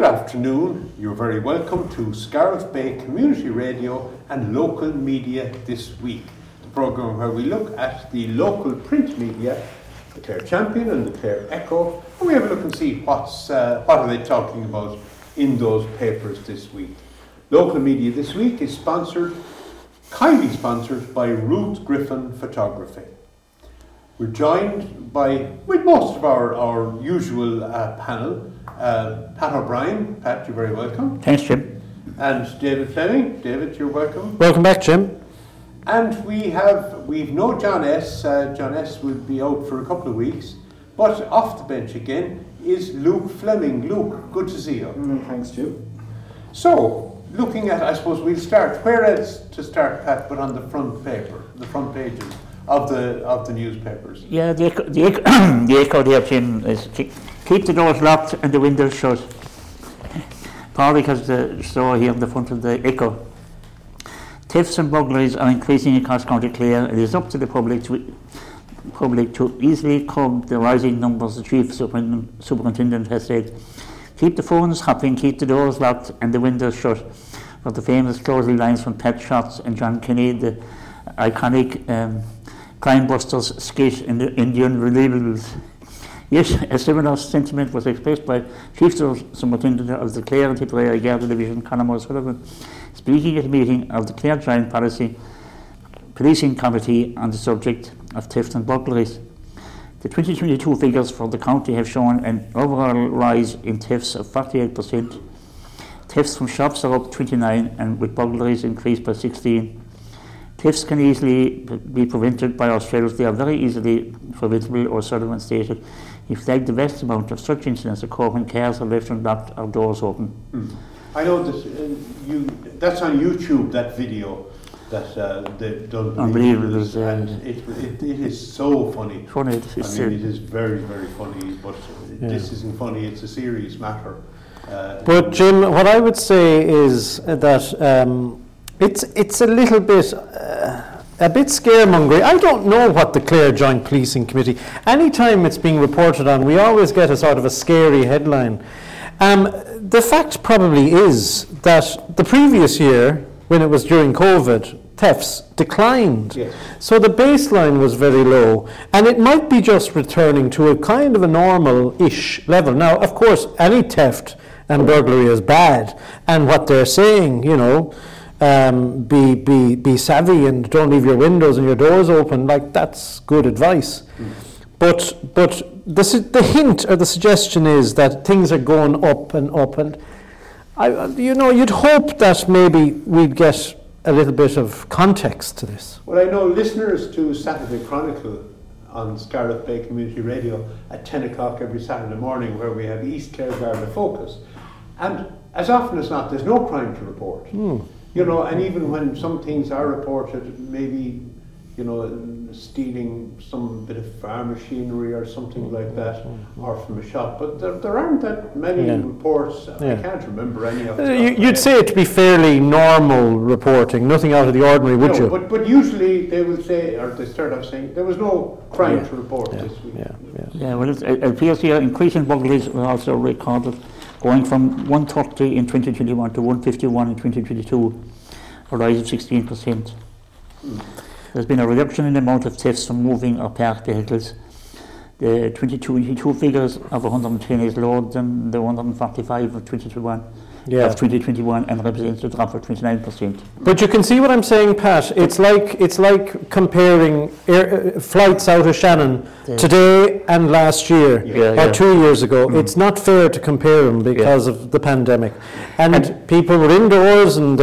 Good afternoon. You're very welcome to Scariff Bay Community Radio and Local Media This Week, the programme where we look at the local print media, the Clare Champion and the Clare Echo, and we have a look and see what's, uh, what are they talking about in those papers this week. Local Media This Week is sponsored, kindly sponsored by Ruth Griffin Photography. We're joined by, with most of our, our usual uh, panel, uh, Pat O'Brien. Pat, you're very welcome. Thanks, Jim. And David Fleming. David, you're welcome. Welcome back, Jim. And we have, we've no John S. Uh, John S. will be out for a couple of weeks. But off the bench again is Luke Fleming. Luke, good to see you. Mm, thanks, Jim. So, looking at, I suppose we'll start, where else to start, Pat, but on the front paper, the front pages of the of the newspapers. Yeah, the echo, the echo, the echo there, Jim, is keep, the doors locked and the windows shut. Probably because the store here in the front of the echo. Thefts and burglaries are increasing across County Clare. It is up to the public to public to easily curb the rising numbers. The chief superintendent, has said, "Keep the phones hopping, keep the doors locked and the windows shut." For the famous closing lines from Pat Shortt and Jon Kenny, the iconic. Um, Crime Busters skit in the Indian Unrenewables. Yes, a similar sentiment was expressed by Chief Superintendent of the Clare and Tipperary Garda Division, Conor Sullivan, speaking at a meeting of the Clare Joint Policy Policing Committee on the subject of theft and burglaries. The 2022 figures for the county have shown an overall rise in thefts of 48%. Thefts from shops are up 29 and with burglaries increased by 16. Thefts can easily be prevented by Australians. They are very easily preventable, or Sullivan stated. He flagged the vast amount of such incidents occur when cars are left unlocked or doors open. Mm. I know that uh, you, that's on YouTube, that video that uh, they've done. Unbelievable. And it, it, it is so funny. Funny. It is, I mean, it is very, very funny, but yeah. this isn't funny, it's a serious matter. Uh, but Jim, what I would say is that um, it's it's a little bit uh, a bit scaremongering. I don't know what the Clare Joint Policing Committee. Anytime it's being reported on, we always get a sort of a scary headline. Um, the fact probably is that the previous year, when it was during COVID, thefts declined. Yes. So the baseline was very low, and it might be just returning to a kind of a normal-ish level. Now, of course, any theft and burglary is bad, and what they're saying, you know um, be, be, be savvy and don't leave your windows and your doors open, like that's good advice. Mm. But, but the, the hint or the suggestion is that things are going up and up. And, I, you know, you'd hope that maybe we'd get a little bit of context to this. Well, I know listeners to Saturday Chronicle on Scariff Bay Community Radio at 10 o'clock every Saturday morning, where we have East Clare Garda Focus. And as often as not, there's no crime to report. Mm. You know, and even when some things are reported, maybe, you know, stealing some bit of farm machinery or something mm-hmm. like that, mm-hmm. or from a shop, but there, there aren't that many yeah. reports. Yeah. I can't remember any uh, of them. Uh, you'd say it to be fairly normal reporting, nothing out of the ordinary, would no, you? But, but usually they will say, or they start off saying, there was no crime yeah. to report yeah. this week. Yeah, yeah. yeah well, it appears here increasing burglaries were also recorded going from 130 in 2021 to 151 in 2022, a rise of 16%. Mm. There's been a reduction in the amount of thefts from moving or parked vehicles. The 2022 figures of 110 is lower than the 145 of 2021 yeah. of 2021 and represents a drop of 29%. But you can see what I'm saying, Pat. It's like it's like comparing air, uh, flights out of Shannon the today and last year yeah, or yeah. two years ago. Mm. It's not fair to compare them because of the pandemic. And, and people were indoors, and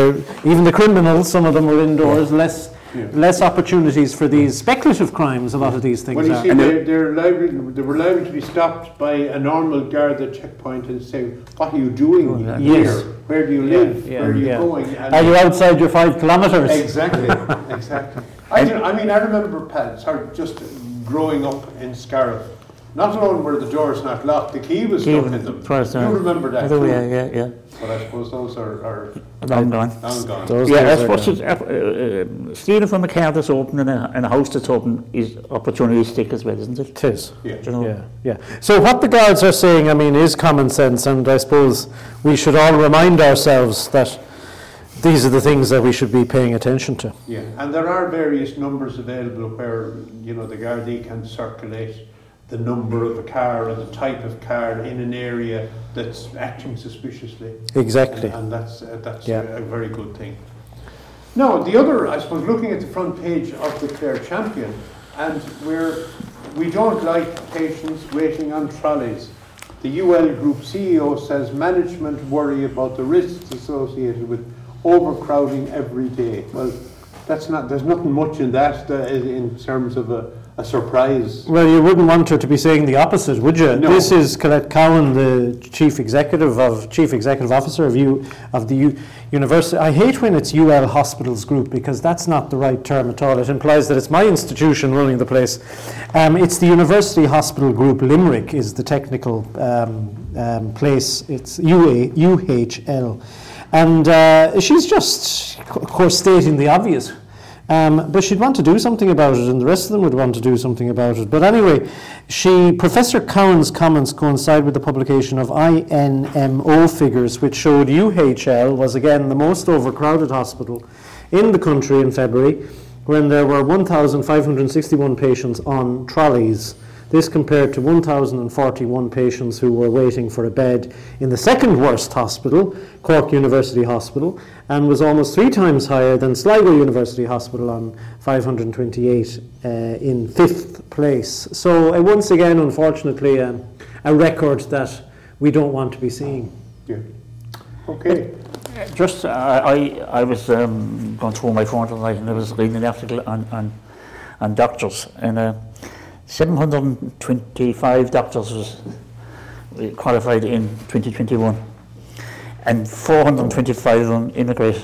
even the criminals, some of them were indoors, less yeah. less opportunities for these speculative crimes. A lot of these things. When you are. see they're, they're liable, they were liable to be stopped by a normal guard at checkpoint and say, "What are you doing oh, yeah. here? Yes. Where do you live? Where are you going? And are you outside your five kilometres?" Exactly, exactly. I, do, I mean, I remember, Pat, sorry, just growing up in Scariff Not alone were the doors not locked, the key was Key stuck in them. was, uh, you remember that Oh, too. yeah, yeah, yeah. But I suppose those are, are Long gone. long gone. Those Yeah, I suppose it's, uh, uh, stealing from a car that's open and a, and a house that's open is opportunistic as well, isn't it? It is. Yeah. You know? Yeah, yeah. So what the guards are saying, I mean, is common sense, and I suppose we should all remind ourselves that these are the things that we should be paying attention to. Yeah, and there are various numbers available where, you know, the Gardaí can circulate the number of a car and the type of car in an area that's acting suspiciously. Exactly. And that's, uh, that's Yeah. a, a very good thing. Now, the other, I suppose, looking at the front page of the Clare Champion, and we're, we don't like patients waiting on trolleys. The UL Group CEO says management worry about the risks associated with overcrowding every day. Well, that's not, there's nothing much in that uh, in terms of a, a surprise. Well, you wouldn't want her to be saying the opposite, would you? No. This is Colette Cowan, the chief executive of chief executive officer of U of the U, university. I hate when it's UL Hospitals Group because that's not the right term at all. It implies that it's my institution running the place. Um, it's the University Hospital Group Limerick is the technical um, um, place. It's UA, UHL, and uh, she's just, of course, stating the obvious. Um, but she'd want to do something about it, and the rest of them would want to do something about it. But anyway, she, Professor Cowan's comments coincide with the publication of INMO figures, which showed UHL was again the most overcrowded hospital in the country in February, when there were 1,561 patients on trolleys. This compared to 1,041 patients who were waiting for a bed in the second worst hospital, Cork University Hospital, and was almost three times higher than Sligo University Hospital on 528 uh, in fifth place. So, uh, once again, unfortunately, um, a record that we don't want to be seeing. Yeah. Okay. Just, uh, I, I was um, going through my phone tonight and I was reading an article on, on, on doctors and uh, 725 doctors was uh, qualified in 2021 and 425 of them immigrated.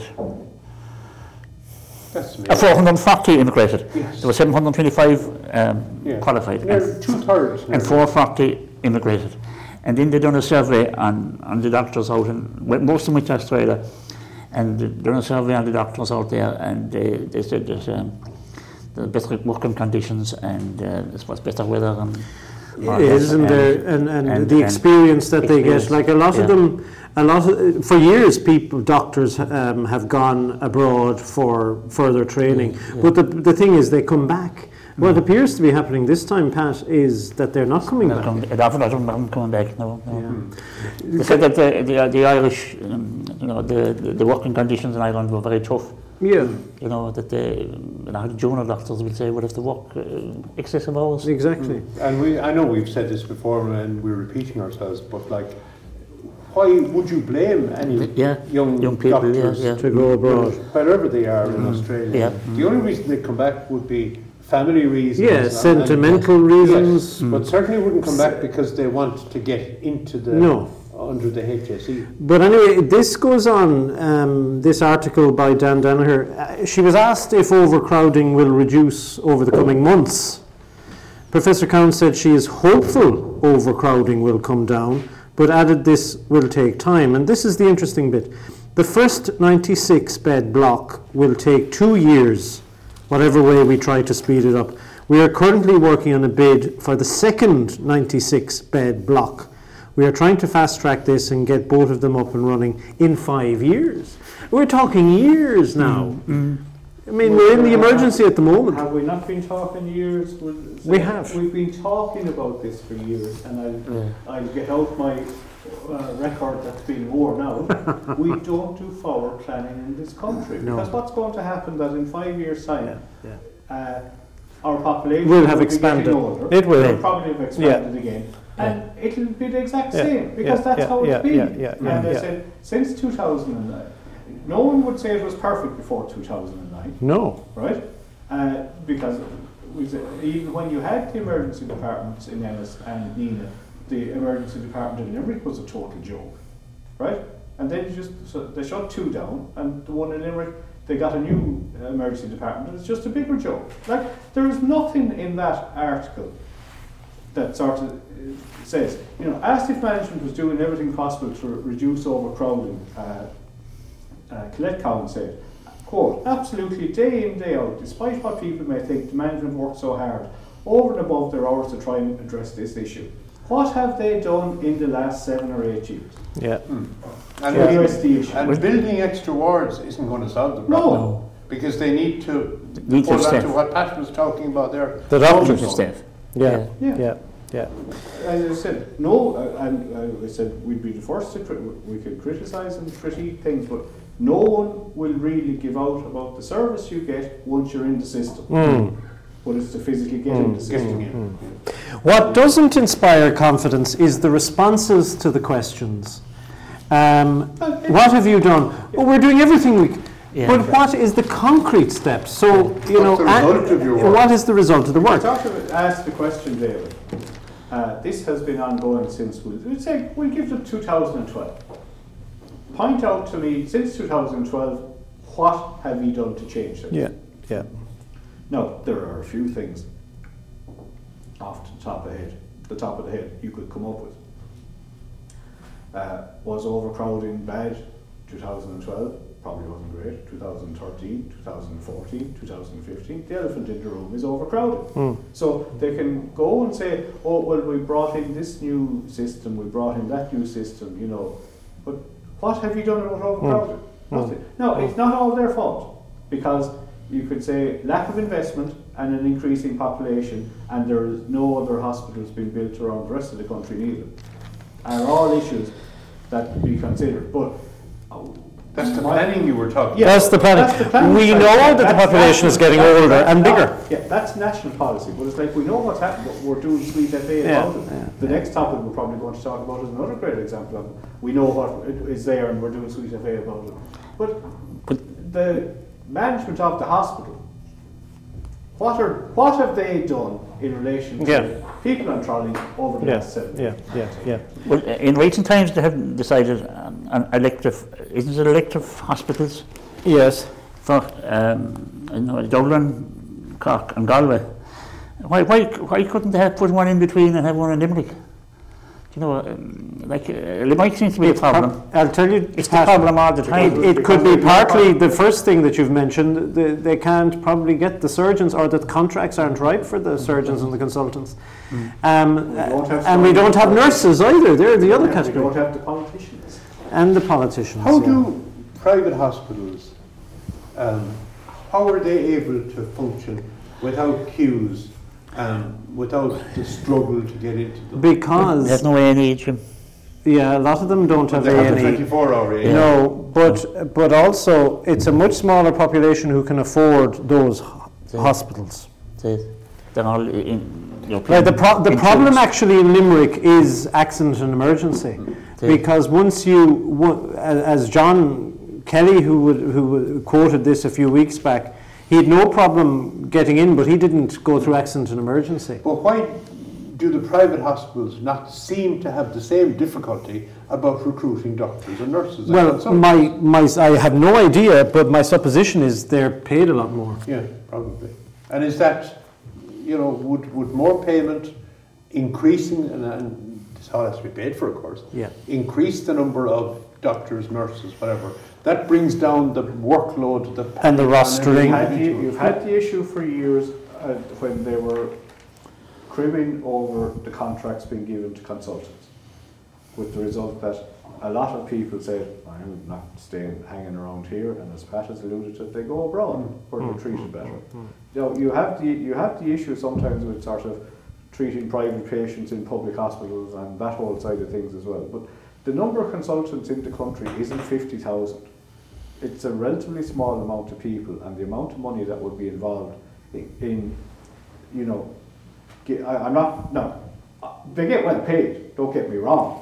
That's Uh, 440 immigrated. Yes. There were 725 um, Yeah. qualified and two thirds. and 440 immigrated. And then they done a survey on, on the doctors out in, most of to Australia, and they done a survey on the doctors out there, and they, they said that um, the better working conditions and uh, it was better weather and Isn't and- there, and, and, and- the experience that they get, like a lot yeah. of them, a lot of, for years, people, doctors um, have gone abroad for further training. But the, the thing is, they come back. What appears to be happening this time, Pat, is that they're not coming They're back. coming, a lot of them aren't coming back. No, no. They said that the, the, the Irish, um, you know, the, the working conditions in Ireland were very tough. Yeah, You know that the, a lot of junior doctors would say would if they work uh, excessive hours. exactly. Mm. And we, I know we've said this before and we're repeating ourselves, but like, why would you blame any Yeah, young, young people, doctors yeah. To mm. go abroad. wherever they are in mm. Australia? Yeah. The only reason they come back would be family reasons. Yeah, sentimental and- reasons. Yes, but certainly wouldn't come back because they want to get into the No. Under the HSE. But anyway, this goes on. Um, this article by Dan Danaher. Uh, she was asked if overcrowding will reduce over the coming months. Professor Cowan said she is hopeful overcrowding will come down, but added this will take time. And this is the interesting bit. The first 96 bed block will take two years, whatever way we try to speed it up. We are currently working on a bid for the second 96 bed block. We are trying to fast track this and get both of them up and running in five years. We're talking years now. I mean, we're in the emergency at the moment. Have we not been talking years? We'll- We have. We've been talking about this for years, and I'll, I'll get out my uh, record that's been worn out. we don't do forward planning in this country. No. Because what's going to happen that in five years' time, Yeah, uh, our population Will have be getting expanded. older. It will. It'll probably have expanded again. And it'll be the exact same because that's how it's been. yeah, yeah, yeah, and they said since 2009, no one would say it was perfect before 2009 No. right? Uh, because even when you had the emergency departments in Ennis and Nenagh, the emergency department in Limerick was a total joke, right? And then you just so they shut two down, and the one in Limerick they got a new emergency department. and It's just a bigger joke. Like there is nothing in that article that sort of says, you know, asked if management was doing everything possible to reduce overcrowding, uh, uh, Colette Cowan said, quote, absolutely day in, day out, despite what people may think, the management worked so hard, over and above their hours to try and address this issue. What have they done in the last seven or eight years? Yeah. And, to address the issue? and building extra wards isn't going to solve the problem. Because they need to Need to hold on staff. to what Pat was talking about there. The doctors. Doctors staff. Yeah. Yeah. Yeah. Yeah. As I said, no, uh, and uh, I said we'd be the first to cri- we could criticise and critique things, but no one will really give out about the service you get once you're in the system. Mm. But it's to physically get in the Getting system. in. What doesn't inspire confidence is the responses to the questions. Um, what have you done? Oh, we're doing everything we. c- Yeah. But what is the concrete steps? So you know, What's the result a- of your work? what is the result of the I work? talked about, asked the question, David. Uh, this has been ongoing since we, we'd say we'll give them 2012. Point out to me since 2012, what have you done to change things? Yeah, yeah. Now, there are a few things off the top of the head, the top of the head you could come up with. Uh, was overcrowding bad? 2012 probably wasn't great. 2013, 2014, 2015. The elephant in the room is overcrowded. Mm. So they can go and say, "Oh, well, we brought in this new system, we brought in that new system," you know. But what have you done about overcrowding? Mm. Nothing. No, it's not all their fault because you could say lack of investment and an increasing population, and there is no other hospitals being built around the rest of the country neither. Are all issues that be considered, but. That's the planning you were talking Yeah, That's the planning. that's the planning We side. know that the That's population is getting that's- older and not- bigger. Yeah, that's national policy, but it's like we know what's happening, but we're doing sweet FA Yeah, about it. yeah, The next topic we're probably going to talk about is another great example of, we know what it is there and we're doing sweet FA about it. But But- the management of the hospital, what are, what have they done in relation Yeah. to people on trolley over the Yeah, last seven? yeah, yeah, yeah. Well, in recent times they have decided on, on elective, isn't it elective hospitals Yes. for um, you know, Dublin, Cork and Galway. Why, why, why couldn't they have put one in between and have one in Limerick? You know, um, like uh, Limerick seems to be a problem. I'll tell you, It's the problem all the It, time. it could be partly the- the first thing that you've mentioned. The, they can't probably get the surgeons, or that contracts aren't right for the surgeons and the consultants. Um, We and we don't have nurses either. They're the other category. We don't have the politicians. And the politicians. How yeah. do private hospitals, um, how are they able to function without queues, um, without the struggle to get into them? Because There's no A&E, Jim. yeah, a lot of them don't have They have the A&E. 24 hour A&E. No, but but also it's a much smaller population who can afford those ho- Yeah. hospitals. They- They're all in, you know, the, pro- the problem actually in Limerick is accident and emergency. Yeah. Because once you, as John Kelly, who, would, who quoted this a few weeks back, he had no problem getting in, but he didn't go through accident and emergency. But why do the private hospitals not seem to have the same difficulty about recruiting doctors and nurses? Well, consultants? my, my, I have no idea, but my supposition is they're paid a lot more. Yeah, probably. And is that, you know, would, would more payment increasing, and, and this all has to be paid for, of course, Yeah. increase the number of doctors, nurses, whatever, that brings down the workload, the And the panic on rostering. You've had the, you've had the issue for years uh, when they were cribbing over the contracts being given to consultants, with the result that a lot of people said, I'm not staying hanging around here, and as Pat has alluded to, they go abroad mm. where they're mm. treated better. Mm. You know, you have the you have the issue sometimes with sort of treating private patients in public hospitals and that whole side of things as well. But the number of consultants in the country isn't fifty thousand. It's a relatively small amount of people, and the amount of money that would be involved in, in you know, I, am not, no, they get well paid, don't get me wrong,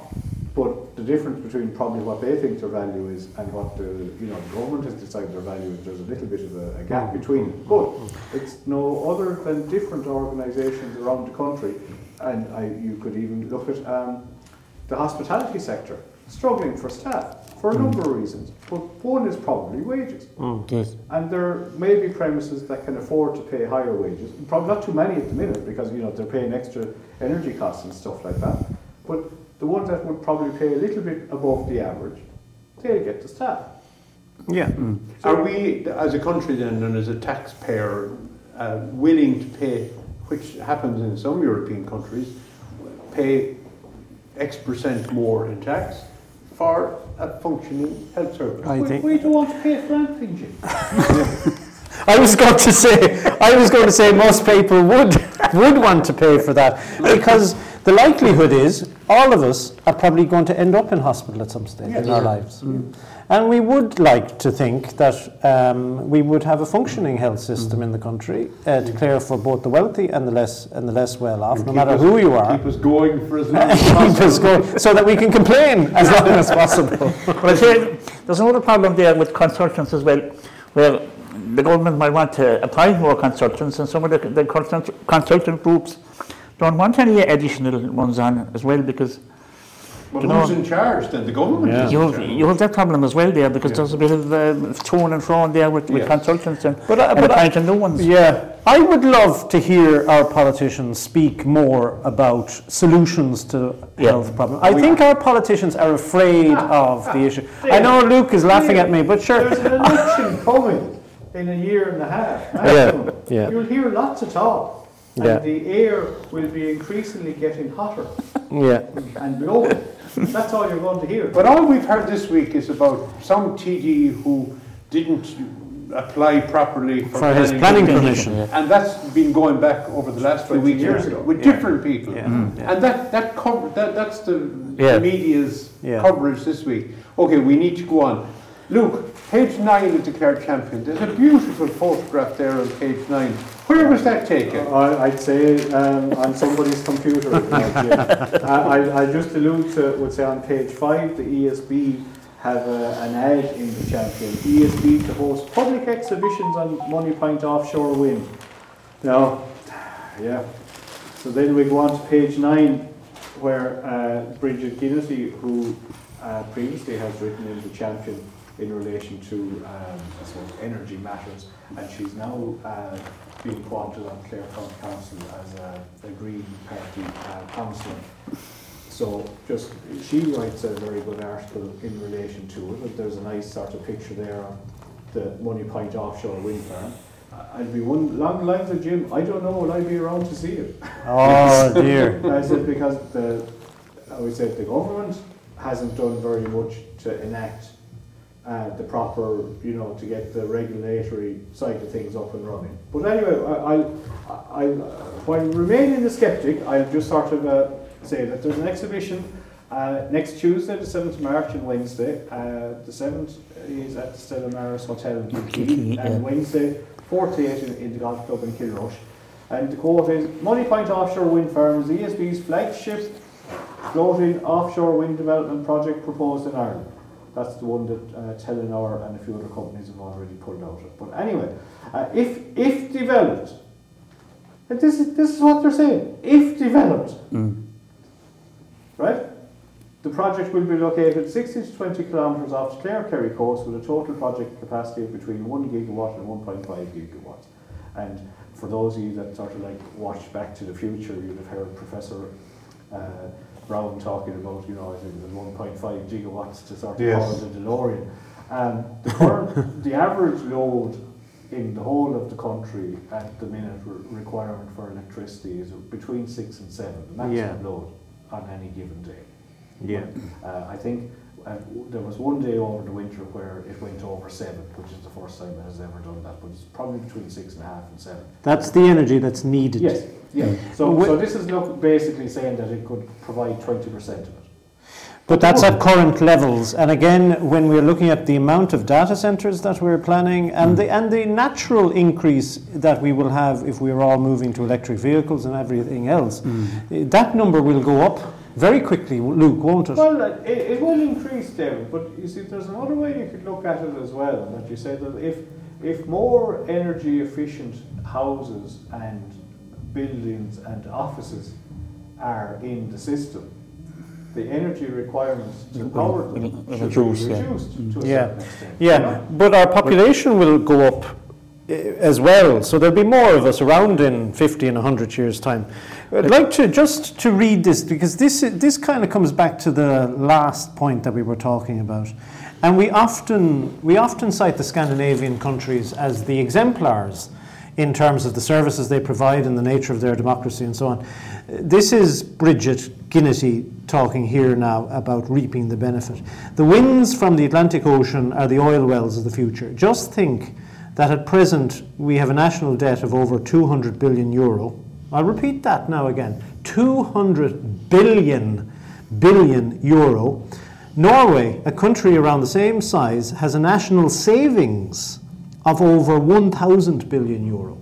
but the difference between probably what they think their value is and what the, you know, the government has decided their value is, there's a little bit of a, a gap mm. between it. But it's no other than different organisations around the country, and I, you could even look at um, the hospitality sector. struggling for staff for a mm. number of reasons. But one is probably wages. Mm, yes. And there may be premises that can afford to pay higher wages. Probably not too many at the minute because you know they're paying extra energy costs and stuff like that. But the ones that would probably pay a little bit above the average, they'll get the staff. Yeah. Are we, as a country then, and as a taxpayer, uh, willing to pay, which happens in some European countries, pay X percent more in tax for a functioning health service? I we, think- we don't want to pay for anything, Jim. I was going to say, I was going to say most people would would want to pay for that because the likelihood is all of us are probably going to end up in hospital at some stage in our lives, and we would like to think that um, we would have a functioning health system in the country uh, to care for both the wealthy and the less and the less well off, no matter us- who you are. Keep us going for as long as Keep possible. us going, so that we can complain as long as possible. But I say there's another problem there with consultants as well, where the government might want to apply more consultants, and some of the, the consult, consultant groups don't want any additional ones on as well because But You know- who's in charge then? The government Yeah. you in have, charge. you have that problem as well there because there's a bit of uh, to and fro there with, with Yes. consultants and, But I- and but I- to new ones. Yeah, I would love to hear our politicians speak more about solutions to Yeah. health problems. I think our politicians are afraid of the issue. I know Luke is laughing at me, but sure. There's an election coming in a year and a half. Yeah, yeah. You'll hear lots of talk. And Yeah. the air will be increasingly getting hotter Yeah, and blowing. That's all you're going to hear. But all we've heard this week is about some TD who didn't apply properly for, for his planning permission. And that's been going back over the last few 20 weeks years with- ago. with Yeah. different people. Yeah. Mm. Yeah. And that, that, cover, that that's the Yeah. media's Yeah. coverage this week. Okay, we need to go on. Luke, page nine of the Clare champion. There's a beautiful photograph there on page nine. Where was that taken? I, I'd say um, on somebody's computer. you know, Jim. uh, I, I just allude to, would say on page five, the ESB have a, an ad in the champion. ESB to host public exhibitions on Moneypoint offshore wind. Now, yeah. So then we go on to page nine, where uh, Bridget Ginnity, who uh, previously has written in the champion in relation to um, energy matters, and she's now uh, being appointed on Clare County Council as a, a Green Party uh, councillor. So just she writes a very good article in relation to it. There's a nice sort of picture there of the Moneypoint offshore wind farm. I'd be one along the lines of Jim. I don't know will I be around to see it. Oh dear. I said because the I would say the government hasn't done very much to enact uh, the proper, you know, to get the regulatory side of things up and running. But anyway, I, I, I while remaining a skeptic, I'll just sort of uh, say that there's an exhibition uh, next Tuesday, the 7th of March, and Wednesday. Uh, the 7th is at the Stella Maris Hotel in Kilkee, yeah. and Wednesday, 4 to 8 in, in the golf club in Kilrush. And the quote is Moneypoint Offshore Wind Farm is ESB's flagship floating offshore wind development project proposed in Ireland. That's the one that uh, Equinor and a few other companies have already pulled out of. But anyway, uh, if if developed, this is this is what they're saying. If developed, Mm. right? The project will be located 60 to 20 kilometres off the Clare Kerry coast with a total project capacity of between 1 gigawatt and 1.5 gigawatts. And for those of you that sort of like watched Back to the Future, you'd have heard Professor uh, Brown talking about, you know, I think it was 1.5 gigawatts to sort of Yes. power the DeLorean. Um, the, current, the average load in the whole of the country at the minute re- requirement for electricity is between 6 and 7, the maximum Yeah. load on any given day. Yeah. Uh, I think uh, w- there was one day over the winter where it went over seven, which is the first time it has ever done that, but it's probably between six and a half and seven. That's the energy that's needed. Yes, yeah. So, so this is look, basically saying that it could provide 20% of it. But that's at current levels. And again, when we're looking at the amount of data centers that we're planning and the, and the natural increase that we will have if we're all moving to electric vehicles and everything else, eh, that number will go up very quickly, Luke, won't it? Well, it, it will increase, David, but you see, there's another way you could look at it as well. That you say that if if more energy efficient houses and buildings and offices are in the system, the energy requirements to power them Will- will should reduce, be yeah. to a mm. Yeah. certain extent. Yeah, you know? but our population will go up Eh, as well, so there'll be more of us around in 50 and 100 years' time. I'd like to just to read this because this this kind of comes back to the last point that we were talking about, and we often we often cite the Scandinavian countries as the exemplars in terms of the services they provide and the nature of their democracy and so on. This is Bridget Ginnity talking here now about reaping the benefit. The winds from the Atlantic Ocean are the oil wells of the future. Just think that at present we have a national debt of over 200 billion euro. I'll repeat that now again 200 billion billion euro. Norway, a country around the same size, has a national savings of over 1,000 billion euro.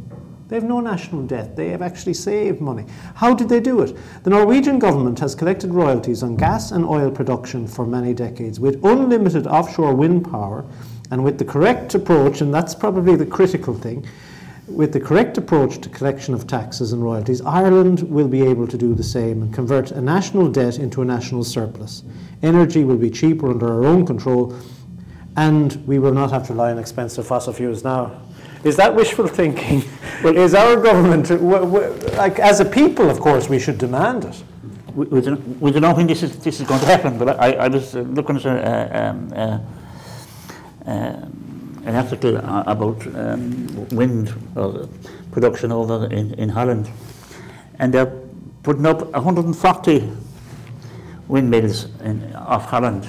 They have no national debt. They have actually saved money. How did they do it? The Norwegian government has collected royalties on gas and oil production for many decades with unlimited offshore wind power and with the correct approach, and that's probably the critical thing, with the correct approach to collection of taxes and royalties, Ireland will be able to do the same and convert a national debt into a national surplus. Energy will be cheaper under our own control, and we will not have to rely on expensive fossil fuels now. Is that wishful thinking? Well, is our government, w- w- like as a people, of course, we should demand it. We, we, don't, we don't know when this is, this is going to happen, but I, I was looking at a, um, Um, an article uh, about um, wind or production over in, in Holland, and they're putting up 140 windmills in, off Holland,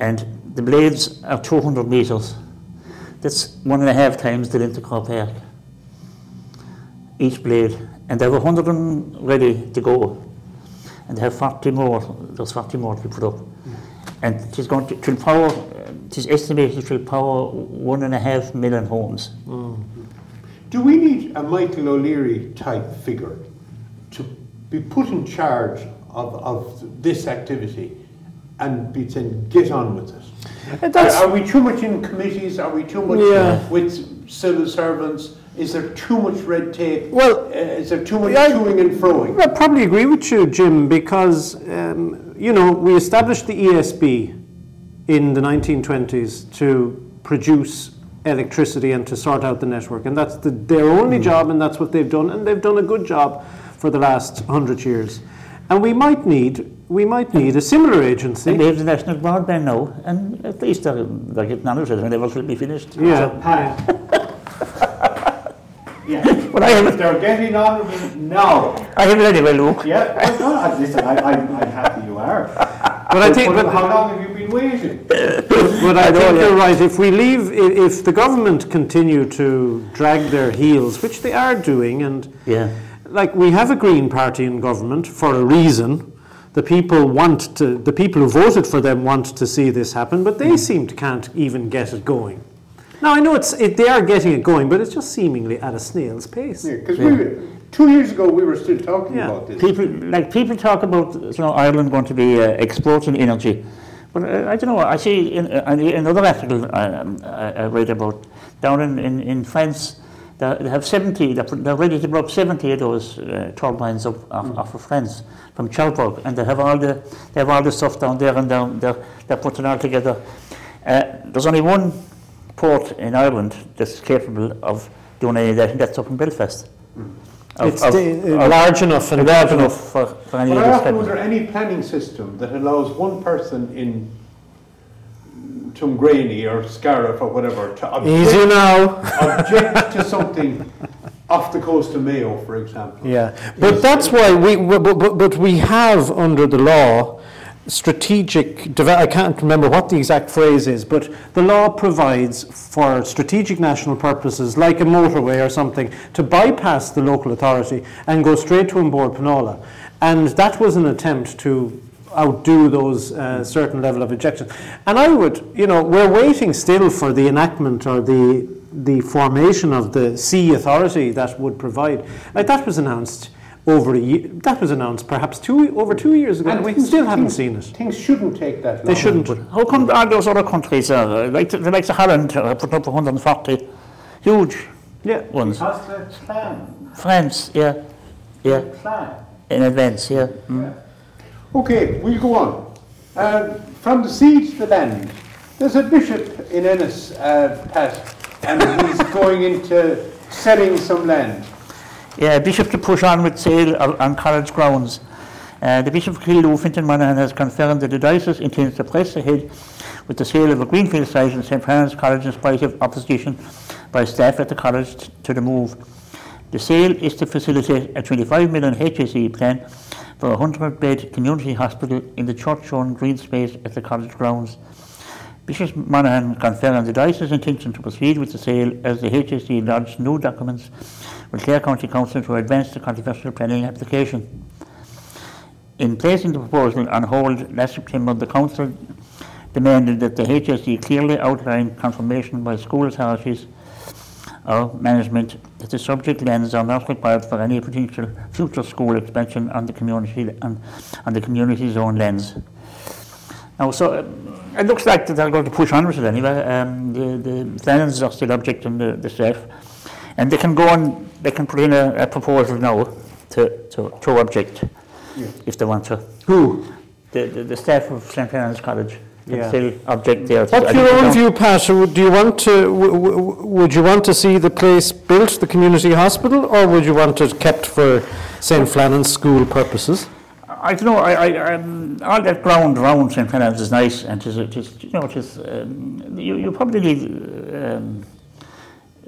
and the blades are 200 metres. That's one and a half times the length of Park, each blade, and they have 100 of them ready to go and they have 40 more, there's 40 more to be put up. And it is going to, will power, it is estimated it will power one and a half million homes. Do we need a Michael O'Leary type figure to be put in charge of, of this activity and be saying, get on with it? And Are, that's- are we too much in committees? Are we too much Yeah. with civil servants? Is there too much red tape? Well, Uh, is there too much Yeah, I- toing and froing? I probably agree with you, Jim, because um, you know we established the ESB in the 1920s to produce electricity and to sort out the network, and that's the, their only mm. job, and that's what they've done, and they've done a good job for the last hundred years. And we might need we might need a similar agency. And they have the national broadband now, and at least they're, they're getting on with it, and they will be finished. Yeah. Pat. Yeah. But I have, They're getting on with it now. I have it anyway, Luke. Yeah, well, no, I- listen, I, I'm, I'm happy you are. But I think, But but, how long have you been waiting? but I think you're right. If we leave, if the government continue to drag their heels, which they are doing, and Yeah. like we have a Green Party in government for a reason. The people want to, the people who voted for them want to see this happen, but they seem to can't even get it going. Now I know it's it, they are getting it going, but it's just seemingly at a snail's pace. Because we two years ago we were still talking Yeah. about this. People, like, people talk about, you know, Ireland going to be uh, exporting energy. But uh, I don't know, I see in, uh, in another article um, I, I read about, down in, in, in France, they have 70, they're, ready to put up 70 of those uh, turbines up off, off of France from Cherbourg, and they have all the, they have all the stuff down there, and they're, they're, they're putting it all together. Uh, there's only one port in Ireland that's capable of doing any of that, and that's up in Belfast. Of- It's of- the- uh, of- large enough and large enough for, for any But of I this often kind wonder any planning system that allows one person in Tuamgraney or Scariff or whatever to Easy object, now. object to something off the coast of Mayo, for example. Yeah, but that's why we, but, but, but we have under the law strategic, I can't remember what the exact phrase is, but the law provides for strategic national purposes, like a motorway or something, to bypass the local authority and go straight to An Bord Pleanála. And that was an attempt to outdo those uh, certain level of objections. And I would, you know, we're waiting still for the enactment or the the formation of the sea authority that would provide. Like that was announced over a year. That was announced perhaps two over two years ago, and, we things- still haven't things- seen it. Things shouldn't take that long. They shouldn't. How come all those other countries, uh, like the, the likes of Holland, are putting up 140 huge Yeah. ones? Because the plan, France, yeah, yeah, plan. in advance, yeah. Mm. Yeah. Okay, we'll go on. Uh, from the sea to the land. There's a bishop in Ennis, uh, Pat, and he's going into selling some land. Yeah, Bishop to push on with sale on college grounds. Uh, the Bishop of Killaloe, Fintan Monahan, has confirmed that the diocese intends to press ahead with the sale of a greenfield site in St. Flannan's College in spite of opposition by staff at the college t- to the move. The sale is to facilitate a 25 million HSE plan for a 100 bed community hospital in the church owned green space at the college grounds. Bishop Monahan confirmed the diocese's intention to proceed with the sale as the HSE lodged new documents with Clare County Council to advance the controversial planning application. In placing the proposal on hold last September, the Council demanded that the HSE clearly outline confirmation by school authorities or management that the subject lands are not required for any potential future school expansion on the community on, on the community's own lands. Now, so it looks like they're going to push on with it anyway. Um, the, the plans are still objecting the, the staff, and they can go on. They can put in a, a proposal now to, to, to object Yeah. if they want to. Who? The, the, the staff of St. Flannan's College can Yeah. still object there. What's your own view, Pat? Would- Do you want to, w- w- would you want to see the place built, the community hospital, or would you want it kept for St. Flannan's school purposes? I don't know. I, I, um, all that ground around St. Flannan's is nice, and it is, it is, you know, it is. Um, you, you probably need um,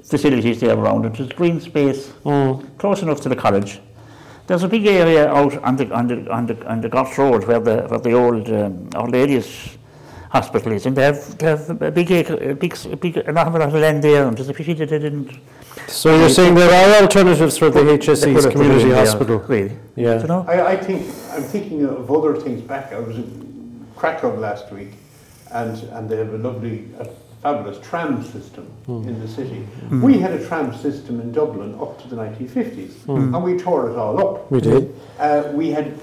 facilities there around it. There's green space Mm. close enough to the college. There's a big area out on the on the on the on the Gort Road where the where the old um, Our Lady's hospital is, and they have they have a big acre, a big s- a big an awful lot of land there, and there's a pity that they didn't. So you're saying there are alternatives for the they could HSE's have put it community in there, hospital? Really, Yeah. you know. I, I think I'm thinking of other things back. I was in Krakow last week, and and they have a lovely, a fabulous tram system hmm. in the city. Hmm. We had a tram system in Dublin up to the 1950s, hmm. and we tore it all up. We did. Uh, we had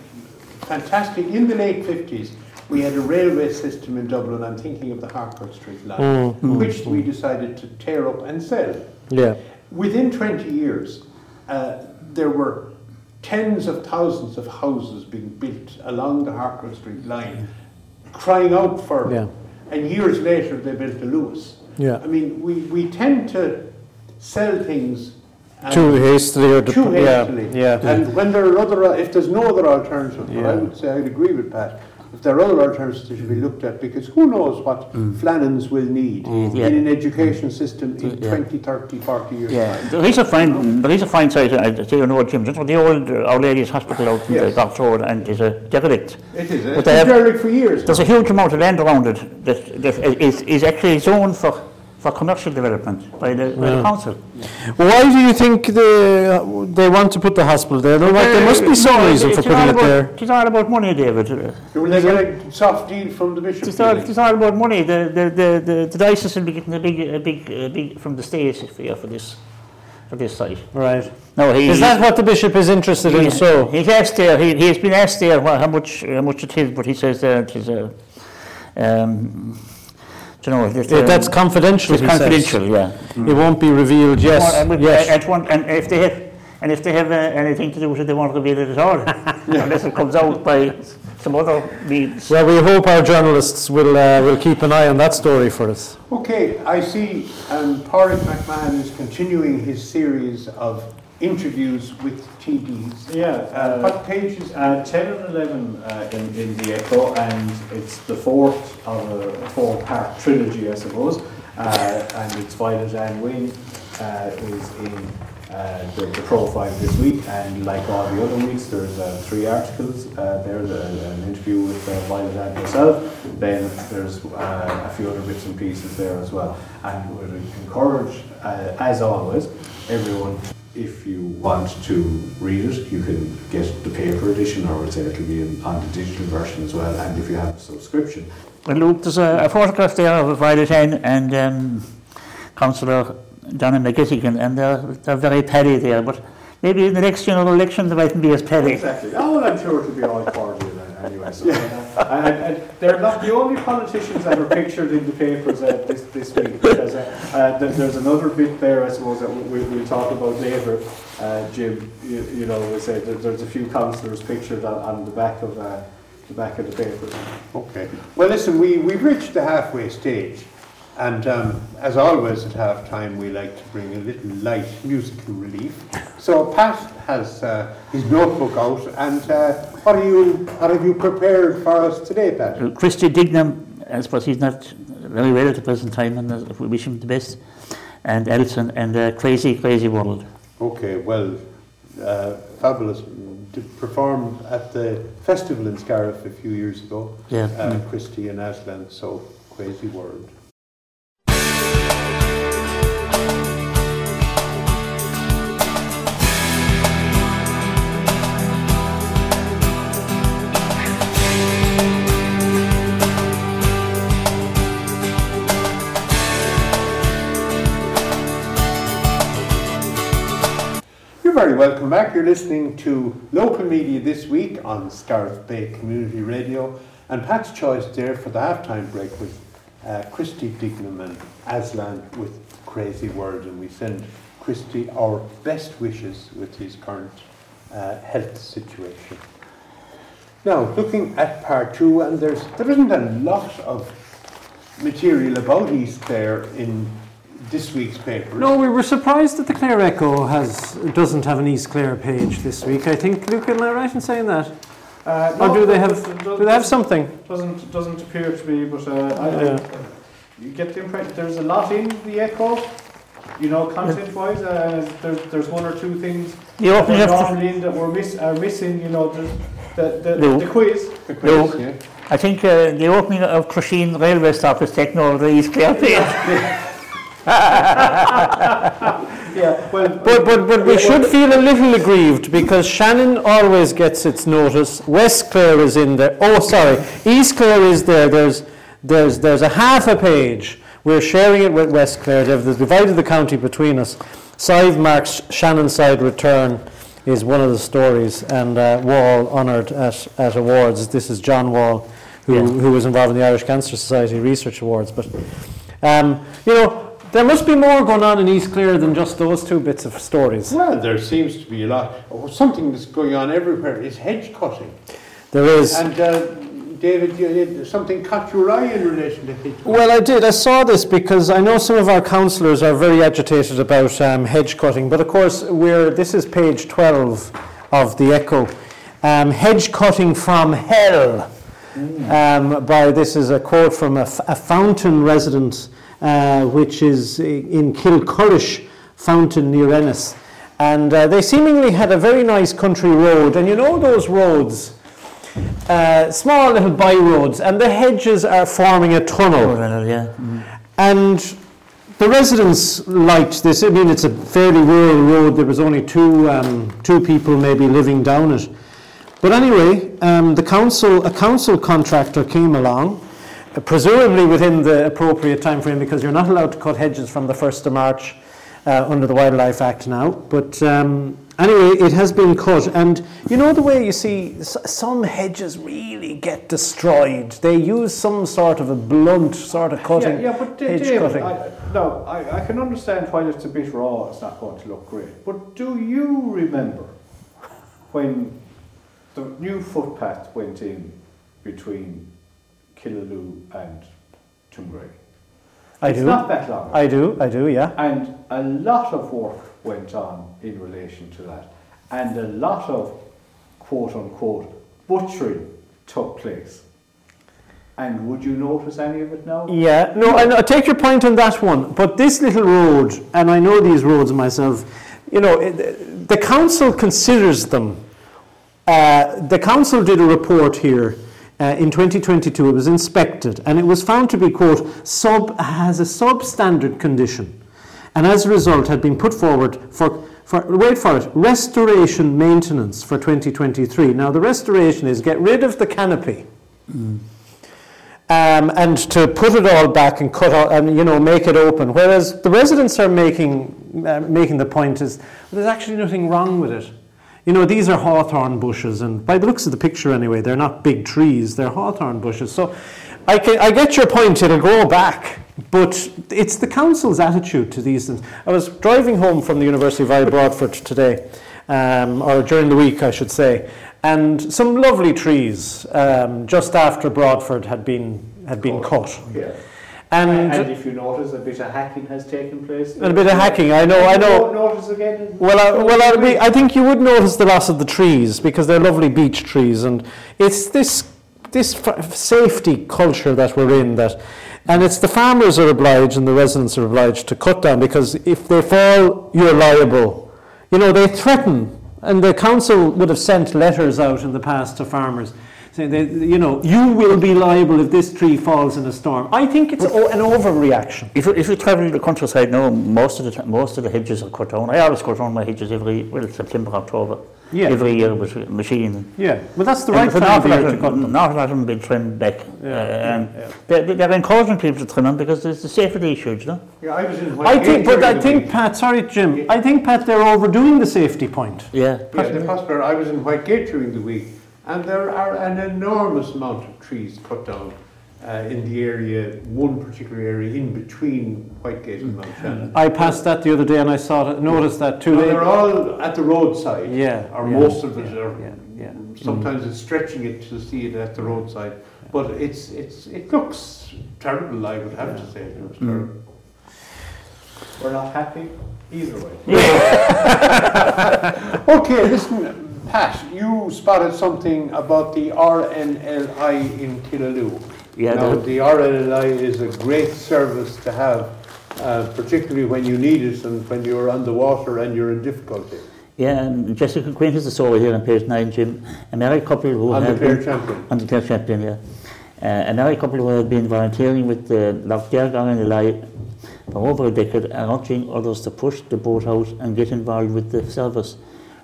fantastic in the late 50s. We had a railway system in Dublin. I'm thinking of the Harcourt Street line, Mm, mm, which we decided to tear up and sell. Yeah. Within 20 years, uh, there were tens of thousands of houses being built along the Harcourt Street line, crying out for. Yeah. And years later, they built the Luas. Yeah. I mean, we, we tend to sell things and- Too hastily or dep- too yeah, hastily. yeah. And when there are other, if there's no other alternative, but I would say I'd agree with Pat. There are other alternatives, they should be looked at because who knows what Flannans will need Mm, yeah. in an education system in Yeah. 20, 30, 40 years' Yeah, time. there is a fine, there is a fine site, I say you know, Jim, the old Our Lady's Hospital out in the Yes. Road, and there's a derelict. It is. It's been derelict for years. There's a huge amount of land around it that, that is, is actually zoned for, for commercial development by the, by the council. Why do you think they, they want to put the hospital there? There, might- there must be some No, reason for all putting it there. It's all about money, David. Will they get a soft deal from the bishop? It's all, it's all about money. The, the, the, the, the diocese will be getting a big, a big, a big from the state for, for this, for this site. Right. No, he, Is that what the bishop is interested in? So, He's asked there, he, he's been asked there how much, how much it is, but he says there it is a, um, do you know, it, Yeah, that's confidential. it's he says. confidential, yeah. It won't be revealed. Yes. Well, and with- yes. and one- and if they have, and if they have uh, anything to do with it, they won't reveal it at all, unless it comes out by some other means. Well, we hope our journalists will uh, will keep an eye on that story for us. Okay, I see um, Páraic McMahon is continuing his series of interviews with TDs. Yeah, Uh, uh, what pages? uh, 10 and 11 uh, in, in the Echo, and it's the fourth of a four part trilogy, I suppose. Uh, and it's Violet Wynne uh, is in uh, the, the profile this week, and like all the other weeks, there's uh, three articles. Uh, there's a, an interview with uh, Violet-Anne herself, then there's uh, a few other bits and pieces there as well. And would encourage, uh, as always, everyone if you want to read it, you can get the paper edition, or it'll be in, on the digital version as well. And if you have a subscription, Well, look, there's a, a photograph there of Violet-Anne and um, Councillor Donna McGettigan, and they're, they're very petty there, but maybe in the next general election they mightn't be as petty. exactly. Oh, well, I'm sure it'll be all cordial then anyway. So, uh, and, and they're not the only politicians that are pictured in the papers uh, this, this week. Because uh, uh, there's another bit there, I suppose, that we, we'll talk about later. Uh, Jim, you, you know, we say there's a few councillors pictured on, on the back of. Uh, the back of the papers. Okay. Well, listen, we, we've reached the halfway stage. And um, as always at half time, we like to bring a little light musical relief. So Pat has uh, his notebook out, and uh, what, are you, what have you prepared for us today, Pat? Uh, Christy Dignam, I suppose he's not very well at the present time, and uh, we wish him the best. And Aslan and uh, Crazy Crazy World. Okay, well, uh, fabulous. To perform at the festival in Scariff a few years ago, Yeah. mm. Christy and Aslan, so crazy world. Very welcome back. You're listening to local media this week on Scariff Bay Community Radio. And Pat's choice there for the halftime break was uh, Christy Dignam and Aslan with Crazy World. And we send Christy our best wishes with his current uh, health situation. Now, looking at part two, and there's there isn't a lot of material about East Clare in this week's papers. No, we were surprised that the Clare Echo has doesn't have an East Clare page this week. I think, Luke, am I are right in saying that? Uh, Or no, do they have do they have something? Doesn't doesn't appear to be, but uh, I, Yeah. you get the impression there's a lot in the Echo. You know, content-wise, uh, there's there's one or two things The that opening were of in that were miss are missing. You know, there's the the, No. the quiz. The quiz, No. yeah. I think uh, the opening of Crusheen railway stop is taking over the East Clare page. Yeah, well, But, but, but we should feel a little aggrieved because Shannon always gets its notice. West Clare is in there. Oh, sorry. East Clare is there. There's, there's, there's a half a page. We're sharing it with West Clare. They've divided the county between us. Sive Mark's Shannon side return is one of the stories, and uh, Wall honoured at, at awards. This is John Wall, who, Yeah. who was involved in the Irish Cancer Society Research Awards. But, um, you know, there must be more going on in East Clare than just those two bits of stories. Well, there seems to be a lot. Oh, something that's going on everywhere is hedge cutting. There is. And uh, David, something caught your eye in relation to hedge cutting. Well, I did. I saw this because I know some of our councillors are very agitated about um, hedge cutting, but of course, we're, this is page 12 of the Echo. Um, hedge cutting from hell. Um, by this is a quote from a, f- a fountain resident, uh, which is in Kilcurrish Fountain near Ennis. And uh, they seemingly had a very nice country road, and you know those roads, uh, small little by roads, and the hedges are forming a tunnel. Well, yeah. mm. And the residents liked this. I mean, it's a fairly rural road. There was only two um, two people maybe living down it. But anyway, um, the council a council contractor came along, presumably within the appropriate time frame, because you're not allowed to cut hedges from the first of March uh, under the Wildlife Act now. But um, anyway, it has been cut, and you know the way you see s- some hedges really get destroyed. They use some sort of a blunt sort of cutting. Yeah, yeah, but Da- hedge David, cutting. I, no, I, I can understand why it's a bit raw. It's not going to look great. But do you remember when the new footpath went in between Killaloe and Tuamgraney? I it's do. not that long. ago. I do. I do. Yeah. And a lot of work went on in relation to that. And a lot of quote unquote butchering took place. And would you notice any of it now? Yeah, no, I, I take your point on that one, but this little road, and I know these roads myself, you know, it, the council considers them. Uh, the council did a report here uh, in 2022, it was inspected, and it was found to be, quote, sub, has a substandard condition, and as a result had been put forward for, for, wait for it, restoration maintenance for 2023. Now, the restoration is get rid of the canopy um, and to put it all back and cut out and you know make it open. Whereas the residents are making uh, making the point is there's actually nothing wrong with it. You know these are hawthorn bushes, and by the looks of the picture anyway, they're not big trees. They're hawthorn bushes. So I can, I get your point. It'll grow back. But it's the council's attitude to these things. I was driving home from the University of Isle Broadford today, um, or during the week, I should say, and some lovely trees um, just after Broadford had been had been cut. Yeah. And, And, if you notice, a bit of hacking has taken place. and a bit of hacking. I know. I You know. won't notice again. Well, I, well, we- I think you would notice the loss of the trees because they're lovely beech trees, and it's this this safety culture that we're in that, and it's the farmers are obliged and the residents are obliged to cut down because if they fall, you're liable. You know, they threaten, and the council would have sent letters out in the past to farmers. Saying, they, you know, you will be liable if this tree falls in a storm. I think it's o- an overreaction. If you, if you travel in the countryside now, most of the ti- most of the hedges are cut down. I always cut down my hedges every well September October. Yeah. Every year with a machine. Yeah, well, that's the right for an time of awful lot to of- cut them. an awful lot of them been trimmed back. Yeah, uh, and yeah. They're, they're encouraging people to trim them because it's a safety issue, you know. Yeah, I was in I think, but I think. Pat, sorry, Jim, I think, Pat, they're overdoing the safety point. Yeah. Yeah, the Prosper, I was in Whitegate during the week, and there are an enormous amount of trees cut down uh, in the area, one particular area in between Whitegate and Mount Shannon. I passed that the other day and I saw it, noticed that too. No, They- they're all at the roadside, Yeah, or yeah, most of it are. yeah, yeah. Sometimes it's stretching it to see it at the roadside, but it's it's it looks terrible. I would have to say it looks Mm. terrible. We're not happy either way. Okay, listen, Pat, you spotted something about the RNLI in Killaloe. Yeah, Now, the- RNLI is a great service to have, uh, particularly when you need it and when you're on the water and you're in difficulty. Yeah, and Jessica Quinn has the story here on page 9, Jim. A married couple who have been, Champion. on the Clare Champion, yeah. Uh, a married couple who have been volunteering with the Lough Derg RNLI for over a decade are urging others to push the boat out and get involved with the service.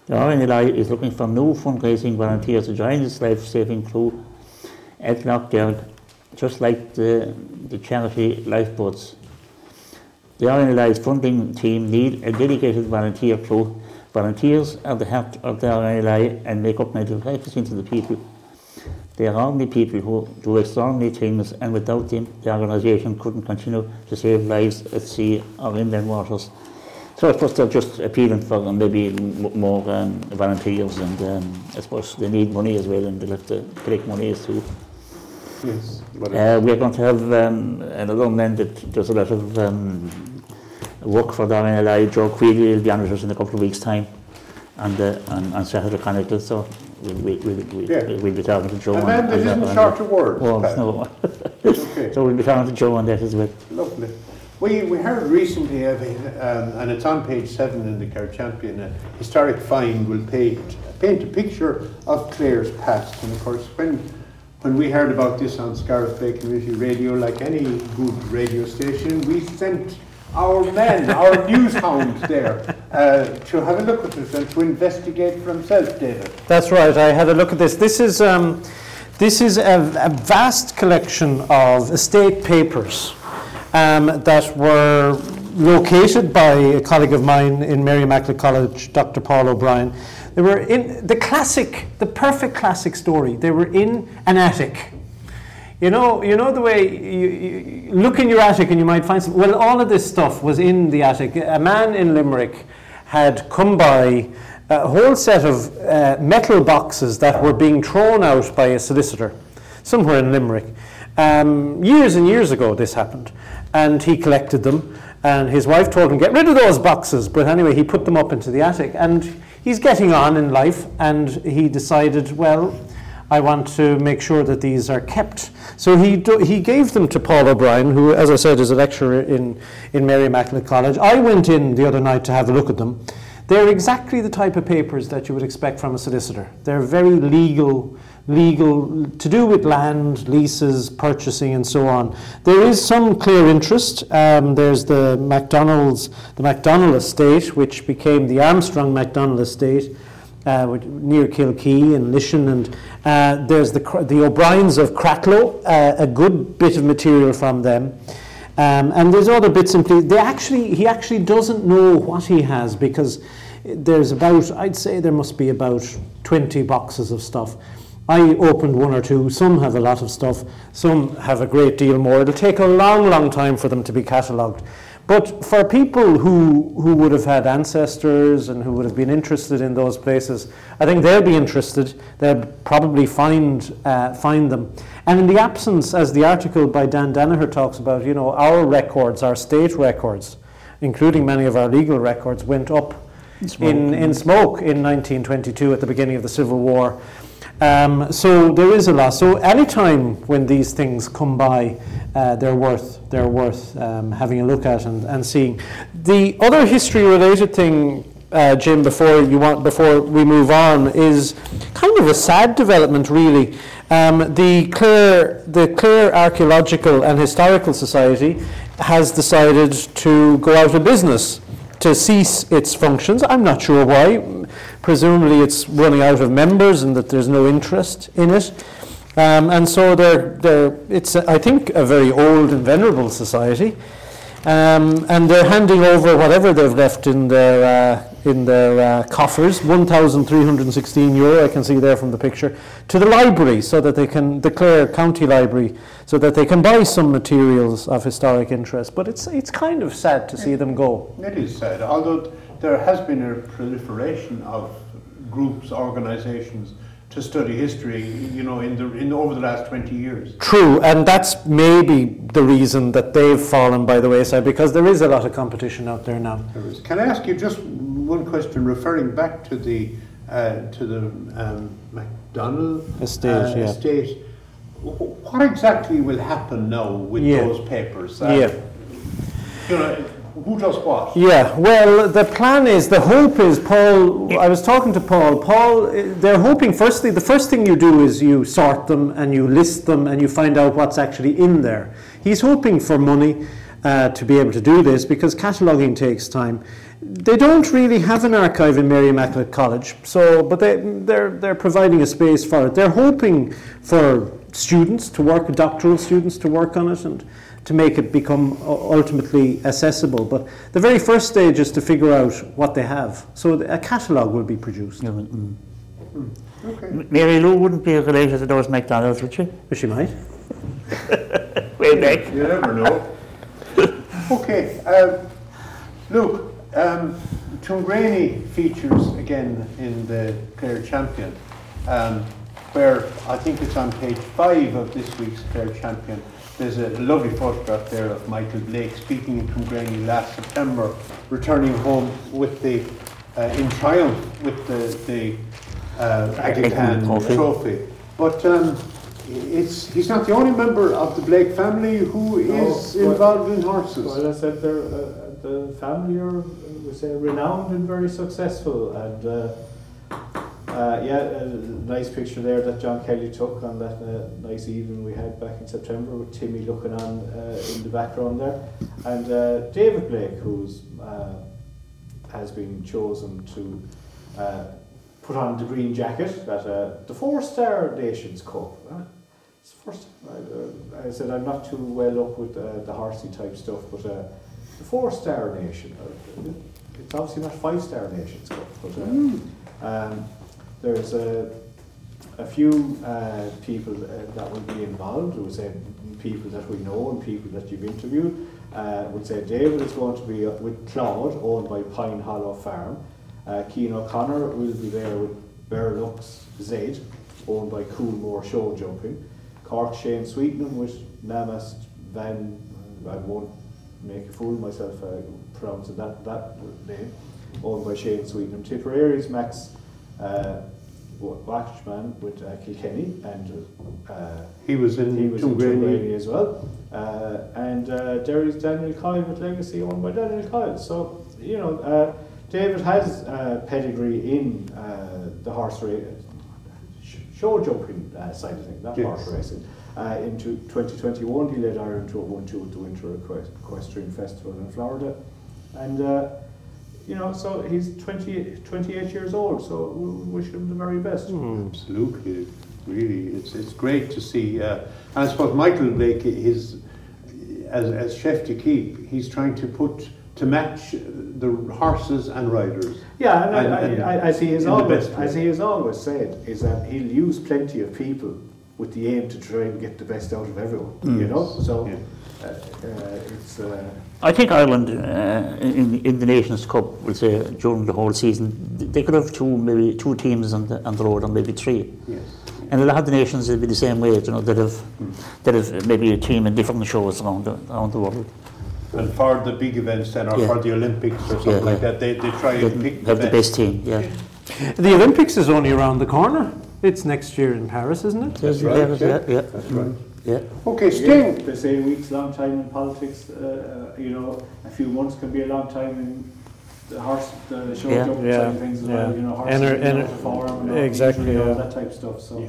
The RNLI is looking for new fundraising volunteers to join this life-saving crew at Lough Derg, just like the, the charity lifeboats. The RNLI's funding team need a dedicated volunteer crew. Volunteers are the heart of the RNLI and make up 95% of the people. They are only people who do extraordinary things and without them the organisation couldn't continue to save lives at sea or inland waters. So I suppose they're just appealing for maybe more um, volunteers and um, I suppose they need money as well and they'll have to collect money too. Yes. but- Uh, we're going to have um, another man that does a lot of um, work for the RNLI, Joe Queely, will be on with us in a couple of weeks' time on, the, on, on Saturday Chronicle, so we'll, we'll, we'll, we'll, Yeah. we'll be talking to Joe. A on- that on isn't short of words. Oh, Pat. no. Okay. so we'll be talking to Joe on that as well. Lovely. We, we heard recently, of a, um, and it's on page seven in the Clare Champion, a historic find will paint, paint a picture of Clare's past. And of course, when, when we heard about this on Scariff Bay Community Radio, like any good radio station, we sent our men, our news hounds there, uh, to have a look at this and to investigate for themselves, David. That's right. I had a look at this. This is um, this is a, a vast collection of estate papers um, that were located by a colleague of mine in Mary Immaculate College, Dr. Paul O'Brien. They were in the classic, the perfect classic story. They were in an attic. You know, you know the way you, you look in your attic and you might find some. Well, all of this stuff was in the attic. A man in Limerick had come by a whole set of uh, metal boxes that were being thrown out by a solicitor somewhere in Limerick. Um, years and years ago, this happened, and he collected them. And his wife told him, "Get rid of those boxes." But anyway, he put them up into the attic, and he's getting on in life. And he decided, well. I want to make sure that these are kept. So he, do, he gave them to Paul O'Brien, who, as I said, is a lecturer in, in Mary Immaculate College. I went in the other night to have a look at them. They're exactly the type of papers that you would expect from a solicitor. They're very legal, legal to do with land, leases, purchasing, and so on. There is some clear interest. Um, there's the McDonald's, the McDonald estate, which became the Armstrong McDonald estate uh, near Kilkee and Lishan, and uh, there's the the O'Briens of Cratloe, uh, a good bit of material from them. Um, and there's other bits and pieces. They actually, he actually doesn't know what he has because there's about, I'd say there must be about 20 boxes of stuff. I opened one or two. Some have a lot of stuff. Some have a great deal more. It'll take a long, long time for them to be catalogued. But for people who, who would have had ancestors and who would have been interested in those places, I think they'll be interested. They'll probably find, uh, find them. And in the absence, as the article by Dan Danaher talks about, you know, our records, our state records, including many of our legal records, went up in, in smoke in 1922 at the beginning of the Civil War. Um, so there is a loss. So any time when these things come by, uh, they're worth they're worth um, having a look at and, and seeing. The other history-related thing, uh, Jim, before you want before we move on, is kind of a sad development, really. Um, the Clare the Clare Archaeological and Historical Society has decided to go out of business to cease its functions. I'm not sure why. Presumably, it's running out of members and that there's no interest in it. Um, and so they're, they're, it's, I think, a very old and venerable society. Um, and they're handing over whatever they've left in their, uh, in their uh, coffers, 1,316 euro, I can see there from the picture, to the library so that they can, the Clare County Library, so that they can buy some materials of historic interest. But it's, it's kind of sad to see them go. It is sad, although there has been a proliferation of groups, organisations to study history, you know, in the in over the last 20 years. True, and that's maybe the reason that they've fallen by the wayside because there is a lot of competition out there now. There is. Can I ask you just one question, referring back to the uh, to the um, McDonald Estate, uh, yeah. estate? What exactly will happen now with Yeah. those papers? Uh, Yeah. You know, who? Yeah, well, the plan is, the hope is, Paul, I was talking to Paul, Paul, they're hoping, firstly, the first thing you do is you sort them and you list them and you find out what's actually in there. He's hoping for money uh, to be able to do this because cataloguing takes time. They don't really have an archive in Mary Immaculate College, so, but they, they're, they're providing a space for it. They're hoping for students to work, doctoral students to work on it and to make it become ultimately accessible. But the very first stage is to figure out what they have. So a catalogue will be produced. Yeah, mm. Okay. Mary Lou wouldn't be related to those McDonald's, would she? But she might. Way back. You never know. okay, uh, Luke, um, Tuamgraney features again in the Clare Champion, um, where I think it's on page five of this week's Clare Champion. There's a lovely photograph there of Michael Blake speaking in Tuamgraney last September, returning home with the uh, in triumph with the the uh, Aga Khan Trophy. trophy. But um, it's he's not the only member of the Blake family who is No, but- involved in horses. Well, I said they're, uh, the family are, we say, renowned and very successful, and uh, uh, yeah, a nice picture there that John Kelly took on that uh, nice evening we had back in September with Timmy looking on uh, in the background there, and uh, David Blake, who's uh, has been chosen to uh, put on the green jacket at uh, the Four Star Nations Cup. Uh, it's first, I, uh, I said I'm not too well up with uh, the horsey type stuff, but uh, the Four Star Nation, uh, it's obviously not Five Star Nations Cup, but uh, um, there's a, a few uh, people uh, that will be involved. Would say people that we know and people that you've interviewed. Uh, would say David is going to be uh, with Claude, owned by Pine Hollow Farm. Uh, O'Connor will be there with Bear Berlux Zed, owned by Coolmore Show Jumping. Cork Shane Sweetnam with Namast Van, I won't make a fool of myself uh, pronouncing that, that name, owned by Shane Sweetnam. Tipperary's Max uh, Wa- Wachman with uh, Kilkenny and uh, He was in he was in Tuamgraney. As well. Uh, and uh, Derry's Daniel Kyle with Legacy owned by Daniel Kyle. So, you know, uh, David has uh, pedigree in uh, the horse race, show jumping uh, side of things, not Yes. horse racing. Uh, into 2021, he led Ireland to a 1-2 at the Winter Equestrian Festival in Florida. And, uh, you know, so he's 20, 28 years old, so we wish him the very best. Absolutely, really, it's it's great to see. Uh, and I suppose Michael Blake, his as as chef d'équipe, he's trying to put to match the horses and riders. Yeah, and, And- I, and I, I, as he has always, as he has always said, is that he'll use plenty of people with the aim to try and get the best out of everyone. You know, so Yeah. uh, uh, it's. I think Ireland uh, in, in the Nations Cup, we'll say during the whole season, they could have two maybe two teams on the, on the road, or maybe three. Yes. And a lot of the nations will be the same way, you know, that have that have maybe a team in different shows around the, around the world. And for the big events then, or Yeah. for the Olympics or something Yeah, like that, they, they try They and pick have the best team, yeah. The Olympics is only around the corner. It's next year in Paris, isn't it? That's Yeah, right, yeah, yeah. yeah, That's right. yeah. Okay, again, staying. they say a week's a long time in politics. Uh, uh, you know, a few months can be a long time in the horse, the show Yeah. jumping Yeah, side things as well. You know, horses Ener- being ener- out of form and all, exactly, injury and all yeah. that type of stuff. So. Yeah.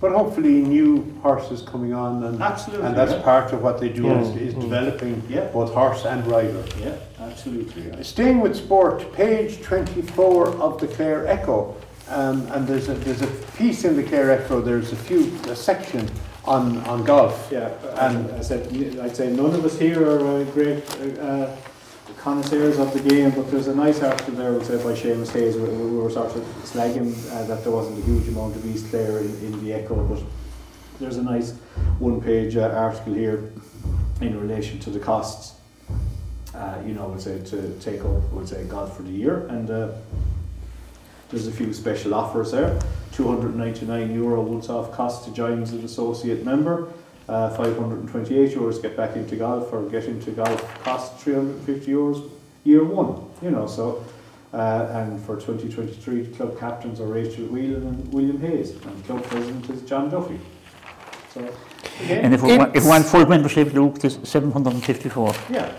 But hopefully new horses coming on and, Absolutely, and that's yeah. part of what they do Yeah. is, is Mm. developing Yeah. both horse and rider. Yeah, absolutely. Yeah. Staying with sport, page 24 of the Clare Echo, um, and there's a, there's a piece in the Clare Echo, there's a few, a section on, on golf. Yeah, And- I said, I'd say none of us here are uh, great uh, connoisseurs of the game, but there's a nice article there, say by Seamus Hayes, where we were sort of slagging uh, that there wasn't a huge amount of East Clare in, in the Echo, but there's a nice one-page uh, article here in relation to the costs. Uh, you know, we'll say to take up, we'll say golf for the year, and uh, there's a few special offers there. 299 euro once off cost to join as an associate member. Uh, 528 euros get back into golf or get into golf cost 350 euros year one. You know, so uh, and for 2023 club captains are Rachel Whelan and William Hayes, and club president is John Duffy. So again, And if we, want, if we want full membership, Luke, it's 754. yeah,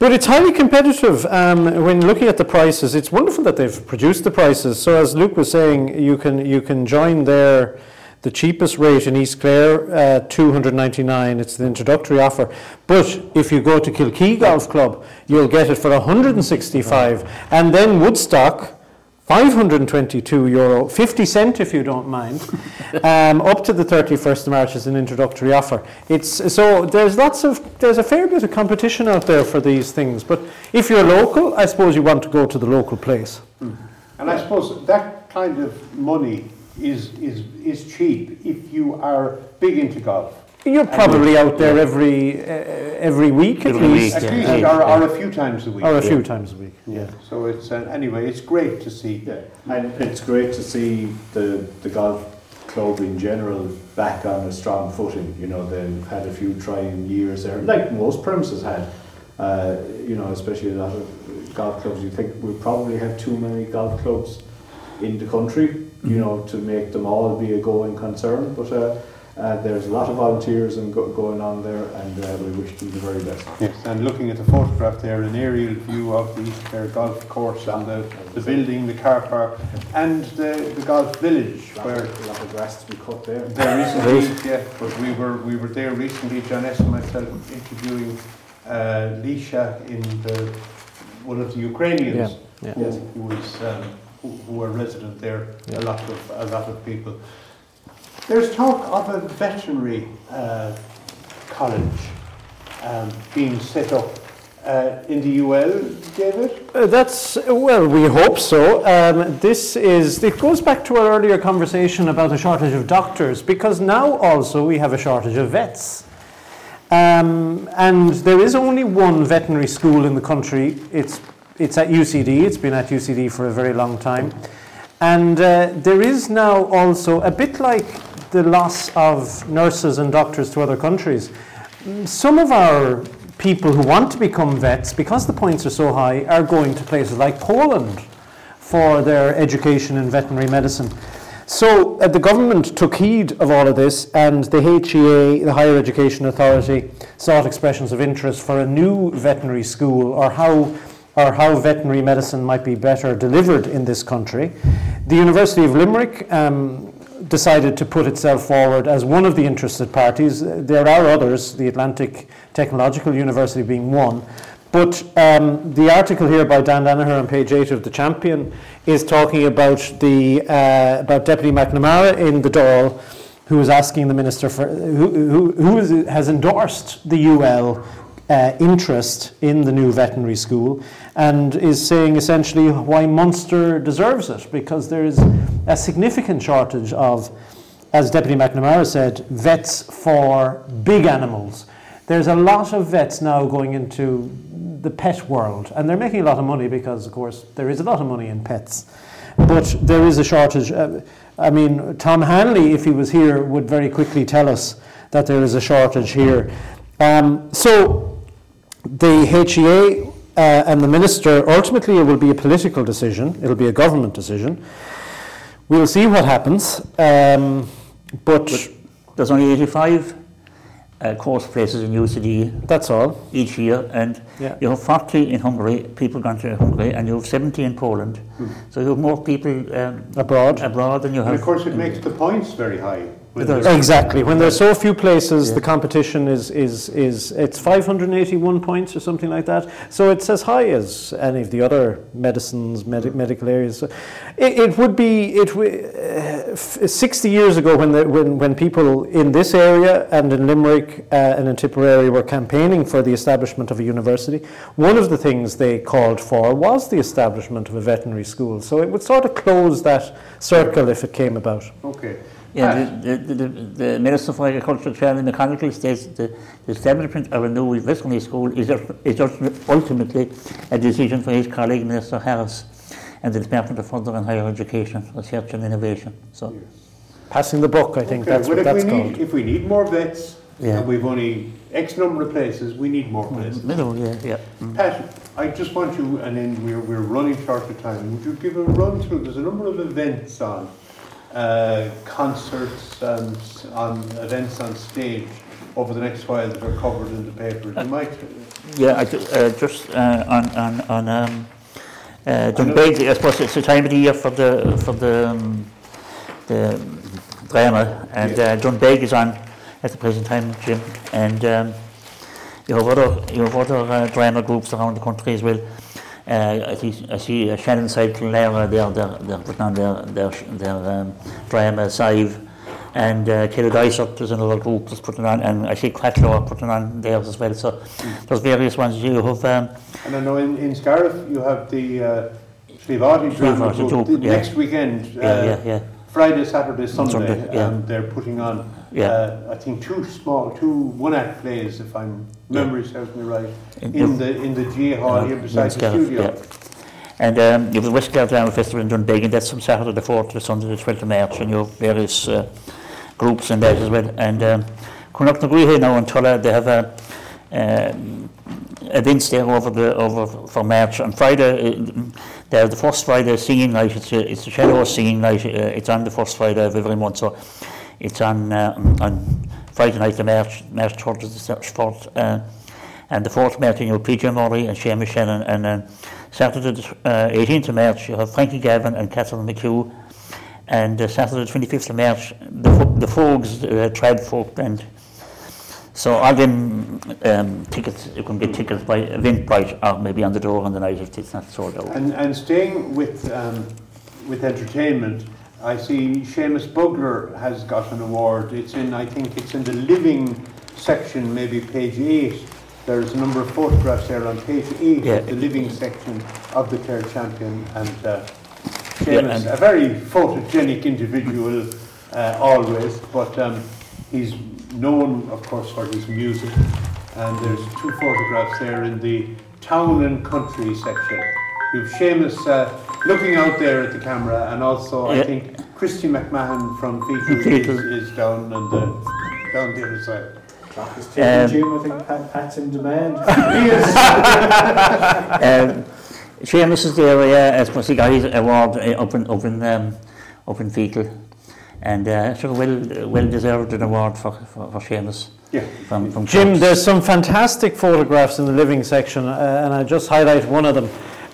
But it's highly competitive um, when looking at the prices. It's wonderful that they've produced the prices. So as Luke was saying, you can you can join there. The cheapest rate in East Clare, uh, 299. It's the introductory offer. But if you go to Kilkee Golf Club, you'll get it for 165. And then Woodstock, 522 euro, 50 cent if you don't mind, um, up to the 31st of March is an introductory offer. It's so there's lots of there's a fair bit of competition out there for these things. But if you're local, I suppose you want to go to the local place. And I suppose that kind of money is, is, is cheap if you are big into golf. You're probably out there yeah. every uh, every week at Every least, At least, yeah, or, or a few times a week. or a Yeah. few times a week. Yeah. So it's uh, anyway, it's great to see. Yeah, and it's great to see the the golf club in general back on a strong footing. You know, they've had a few trying years there, like most premises had. Uh, you know, especially a lot of golf clubs. You think we probably have too many golf clubs in the country. You know, to make them all be a going concern, but. Uh, uh, there's a lot of volunteers and go- going on there, and uh, we wish them the very best. Yes, and looking at the photograph there, an aerial view of the East Clare Golf Course and the, the building, the car park, and the, the golf village A lot, where of, a lot of grass to be cut there. there is indeed, yeah, but we were we were there recently, John S. and myself interviewing uh, Lisha in the one of the Ukrainians Yeah. who, who was um, who, who were resident there. Yeah. A lot of a lot of people. There's talk of a veterinary uh, college um, being set up uh, in the UL, David. Uh, that's well, we hope so. Um, this is it goes back to our earlier conversation about the shortage of doctors because now also we have a shortage of vets. Um, and there is only one veterinary school in the country. It's it's at UCD. It's been at UCD for a very long time, and uh, there is now also a bit like the loss of nurses and doctors to other countries. Some of our people who want to become vets, because the points are so high, are going to places like Poland for their education in veterinary medicine. So uh, the government took heed of all of this, and the HEA, the Higher Education Authority, sought expressions of interest for a new veterinary school or how or how veterinary medicine might be better delivered in this country. The University of Limerick um, decided to put itself forward as one of the interested parties. There are others, the Atlantic Technological University being one. But um, the article here by Dan Danaher on page 8 of The Champion is talking about, the, uh, about Deputy McNamara in the Dáil, who is asking the Minister for, who, who, who is, has endorsed the UL uh, interest in the new veterinary school and is saying essentially why Munster deserves it because there is a significant shortage of as Deputy McNamara said, vets for big animals. There's a lot of vets now going into the pet world, and they're making a lot of money because, of course, there is a lot of money in pets. But there is a shortage. Uh, I mean, Tom Hanley, if he was here, would very quickly tell us that there is a shortage here. Um, so the HEA uh, and the minister, ultimately, it will be a political decision, it'll be a government decision. We'll see what happens. Um, but, But there's only 85 uh, course places in UCD that's all. each year, and Yeah. you have 40 in Hungary, people gone to Hungary, and you have 70 in Poland. So you have more people um, Abroad. abroad than you have. And of course, it in- makes the points very high. When It does. they're- Exactly. When there's so few places, Yeah. the competition is, is, is it's 581 points or something like that. So it's as high as any of the other medicines, medi- medical areas. So it, it would be it w- uh, f- 60 years ago when, the, when when people in this area and in Limerick uh, and in Tipperary were campaigning for the establishment of a university. One of the things they called for was the establishment of a veterinary school. So it would sort of close that circle if it came about. Okay. Yeah, Pat, the, the, the, the Minister for Agriculture, Charlie McConalogue, states the, the establishment of a new veterinary school is, ul- is ultimately a decision for his colleague, Minister Harris, and the Department of Further and Higher Education, Research and Innovation. So, Passing the buck, I think okay, that's well, what if that's we need, called. If we need more vets, Yeah. and we've only X number of places, we need more places. middle, yeah, yeah. Mm. Pat, I just want you, and then we're, we're running short of time, would you give a run through, there's a number of events on, uh, concerts and on events on stage over the next while that are covered in the papers. You might, Yeah, I, uh, just uh, on on on um, uh, Doonbeg, I suppose it's the time of the year for the for the um, the drama, and uh, Doonbeg is on at the present time, Jim, and um, you have other you have other uh, drama groups around the country as well. Uh, I see, I see uh, Shannon Side Clara, they're, they're, they're putting on their, their, their um, drama, Sive, and uh, Killadysert, there's another group that's putting on, and I see Cratloe are putting on theirs as well. So there's various ones you have. Um, and I know in, in Scariff you have the uh, Slieve Aughty drama group group, the yeah. next weekend. uh, yeah, yeah. Friday, Saturday, Sunday, Sunday, yeah. and they're putting on, Yeah. uh, I think, two small, two one-act plays, if I'm Yeah. Memory serves me right, In- in the in the GA hall here beside the studio. And um, you have the West Clare Drama Festival in Doonbeg, and that's from Saturday the 4th to Sunday the 12th of March, and you have various uh, groups in that as well. And um, Connacht here now in Tulla, they have a um, events there over the over for March. On Friday, uh, they have the first Friday singing night. It's a, it's a Shadow singing night. Uh, it's on the first Friday of every month, so it's on uh, on Friday night the March, March 3rd is the 4th, uh, and the 4th March you know PJ Murray and Seamus Shannon, and then Saturday the uh, 18th of March you have Frankie Gavin and Catherine McHugh, and uh, Saturday the 25th of March the, Fo the Fogs, uh, Tribe Folk Band. So all them um, tickets, you can get tickets by Eventbrite or maybe on the door on the night if it's not sold out. And, and staying with, um, with entertainment, I see Seamus Bugler has got an award. It's in, I think it's in the living section, maybe page eight. There's a number of photographs there on page eight Yeah. of the living section of the Clare champion. And uh, Yeah, Seamus, and- a very photogenic individual uh, always, but um, he's known, of course, for his music. And there's two photographs there in the town and country section. You've Seamus uh, looking out there at the camera, and also I think Christy McMahon from Features Features. is, is down on the down the other side. Clock is ticking, Um, Jim. I think Pat, Pat's in demand. He is. um, Seamus is there, yeah, I suppose he got his award uh, up in, up in, um, up in Feakle. And uh, sure, well, well deserved an award for, for, for Seamus Yeah. from, from Jim, Corks. there's some fantastic photographs in the living section, uh, and I just highlight one of them.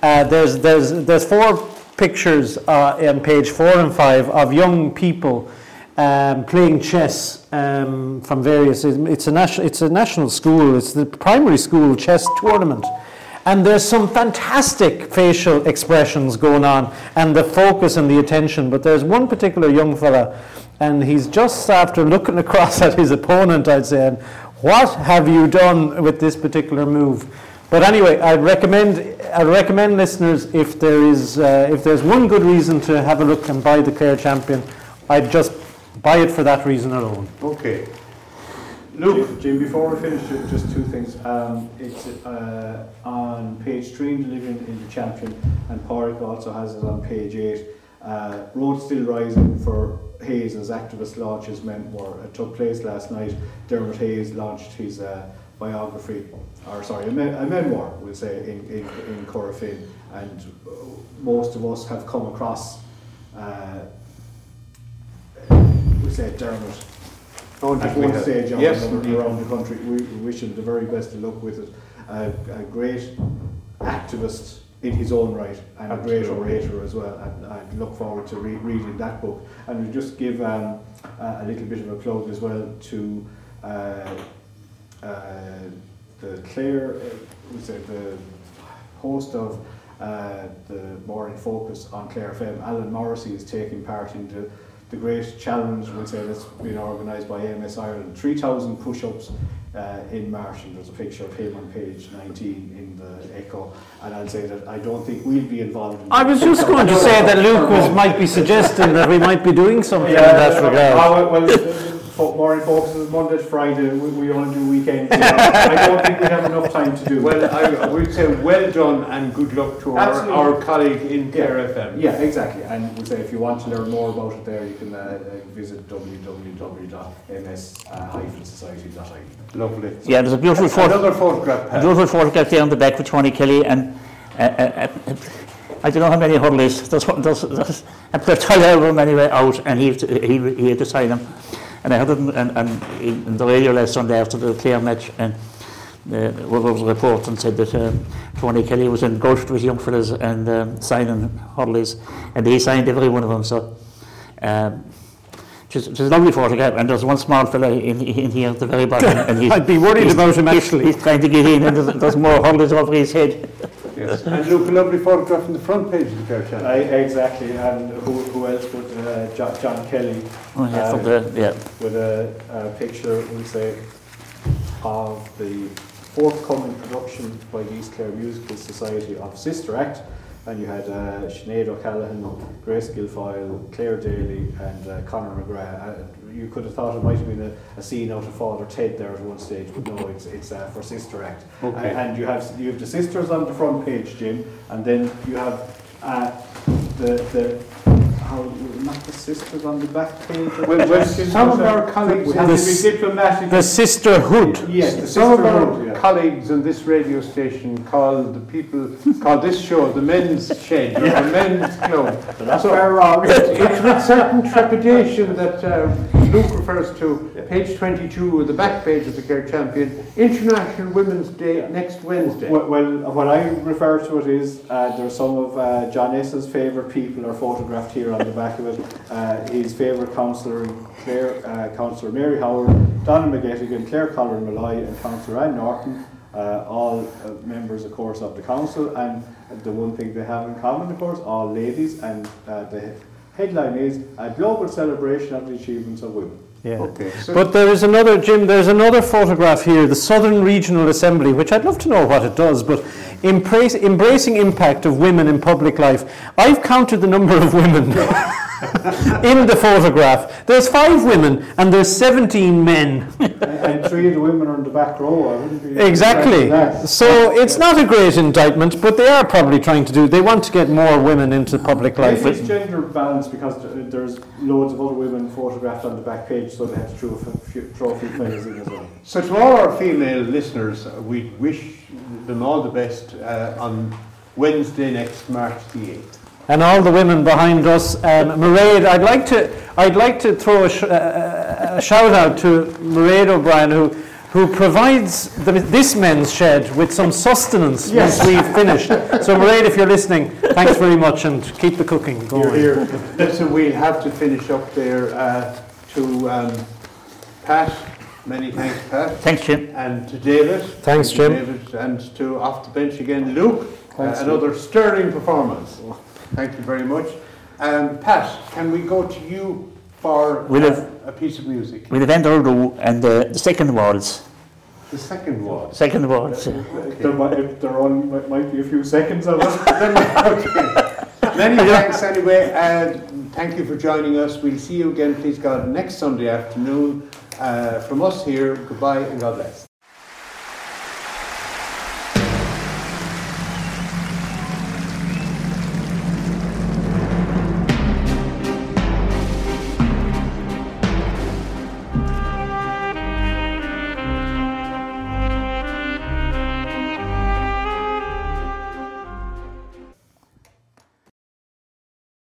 Uh, there's, there's, there's four pictures uh, on page four and five of young people um, playing chess um, from various. It's a, national, it's a national school, it's the primary school chess tournament. And there's some fantastic facial expressions going on, and the focus and the attention. But there's one particular young fella, and he's just after looking across at his opponent, I'd say, what have you done with this particular move? But anyway, I'd recommend I'd recommend listeners if there is uh, if there's one good reason to have a look and buy the Clare Champion, I'd just buy it for that reason alone. Okay. Luke, Jim, Jim, before we finish, just two things. Um, it's uh, on page three in the Living in the Champion, and Páraic also has it on page eight. Uh, Road Still Rising for Hayes as activist launches memoir. It took place last night. Dermot Hayes launched his uh, biography, or sorry, a, me- a memoir, we'll say, in, in, in. And uh, most of us have come across, uh, we say Dermot oh, at one stage or yes, around the country. We wish him the very best of luck with it. A, a great activist in his own right and a great orator as well. And I look forward to re- reading that book. And we just give um, a, a little bit of a plug as well to uh, uh, the Clare, uh, we say the host of uh, the Morning Focus on Clare FM, Alan Morrissey, is taking part in the, the great challenge, we'll say, that's been organised by MS Ireland. 3,000 push ups uh, in March, and there's a picture of him on page 19 in the Echo. And I'll say that I don't think we'll be involved in I was just going to say that Luke was, might be suggesting that we might be doing something in that regard. well, well, Morning Focus is Monday to Friday, we, we only do weekends. I don't think we have enough time to do Well, I would say well done and good luck to our, our colleague in Yeah. Clare FM. Yeah, exactly. And we say if you want to learn more about it there, you can uh, uh, visit www.ms-society.ie. Lovely. Yeah, there's a beautiful photo. Another photograph, A Pat. beautiful photograph there on the back with Tony Kelly and uh, uh, uh, I don't know how many hurleys. There's, one- there's, there's a platoon of them anyway out and he, he, he had to sign them. And I heard it in, in, in the radio last Sunday after the Clare match and uh, there was a report and said that um, Tony Kelly was in Ghost with young fellas and um, signing hurleys and he signed every one of them. So um, it's, it's a lovely photograph and there's one small fella in, in here at the very bottom and he's, I'd be worried he's- about him actually. He's trying to get in and there's, there's more hurleys over his head. Yes. And look, a lovely photograph on the front page of the Clare Channel. I, exactly. And who, who else but uh, John, John Kelly Oh, yeah, Uh, from the, yeah. with a, a picture, we'll say, of the forthcoming production by the East Clare Musical Society of Sister Act. And you had uh, Sinead O'Callaghan, Grace Guilfoyle, Claire Daly, and uh, Conor McGrath. Uh, you could have thought it might have been a, a scene out of Father Ted there at one stage, but no, it's, it's uh, for Sister Act. Okay. And, and you have you have the sisters on the front page, Jim, and then you have uh, the the how not the sisters on the back page. Well, well, some of our colleagues we have have to this- be diplomatic. The sisterhood. yes, the Some of sisterhood. our yeah. colleagues on this radio station call the people, call this show the men's shed or the men's club. That's So- very wrong. It's with certain trepidation that uh, Luke refers to page 22 of the back page of the Clare Champion, International Women's Day next Wednesday. Well, well, what I refer to it is uh, are some of uh, John S.'s favourite people are photographed here on the back of it. Uh, his favourite councillor, in Clare, uh, Councillor Mary Howard, Donna McGettigan, Clare Colleran Molloy, and Councillor Anne Norton, uh, all uh, members, of course, of the council. And the one thing they have in common, of course, all ladies. And uh, the headline is a global celebration of the achievements of women. Yeah. Okay. So But there is another, Jim, there's another photograph here, the Southern Regional Assembly, which I'd love to know what it does, but embrace, embracing impact of women in public life. I've counted the number of women in the photograph. There's five women and there's 17 men. and, and three of the women are in the back row. I wouldn't be Exactly. that. So it's not a great indictment, but they are probably trying to do, they want to get more women into public life. It's gender balance because there's loads of other women photographed on the back page, so they have to throw a f- few, throw a few fellas in as well. So to all our female listeners, uh, we wish them all the best uh, on Wednesday next, March the 8th. And all the women behind us. Um, Mairead, I'd like to, I'd like to throw a, sh- a, a shout out to Mairead O'Brien, who, who provides the, this men's shed with some sustenance yes. once we've finished. So, Mairead, if you're listening, thanks very much, and keep the cooking going. Listen, we'll have to finish up there uh, to um, Pat. Many thanks, Pat. Thanks, Jim. And to David. Thanks, Jim. David. And to off the bench again, Luke. Uh, Thanks, another sterling performance. Thank you very much. Um, Pat, can we go to you for We'll uh, have- a piece of music? With the Vendor and the, the second waltz. The second one. Second waltz. uh, There, might, there only might, might be a few seconds of it. okay. Many thanks anyway, and thank you for joining us. We'll see you again, please God, next Sunday afternoon. Uh, from us here, goodbye and God bless.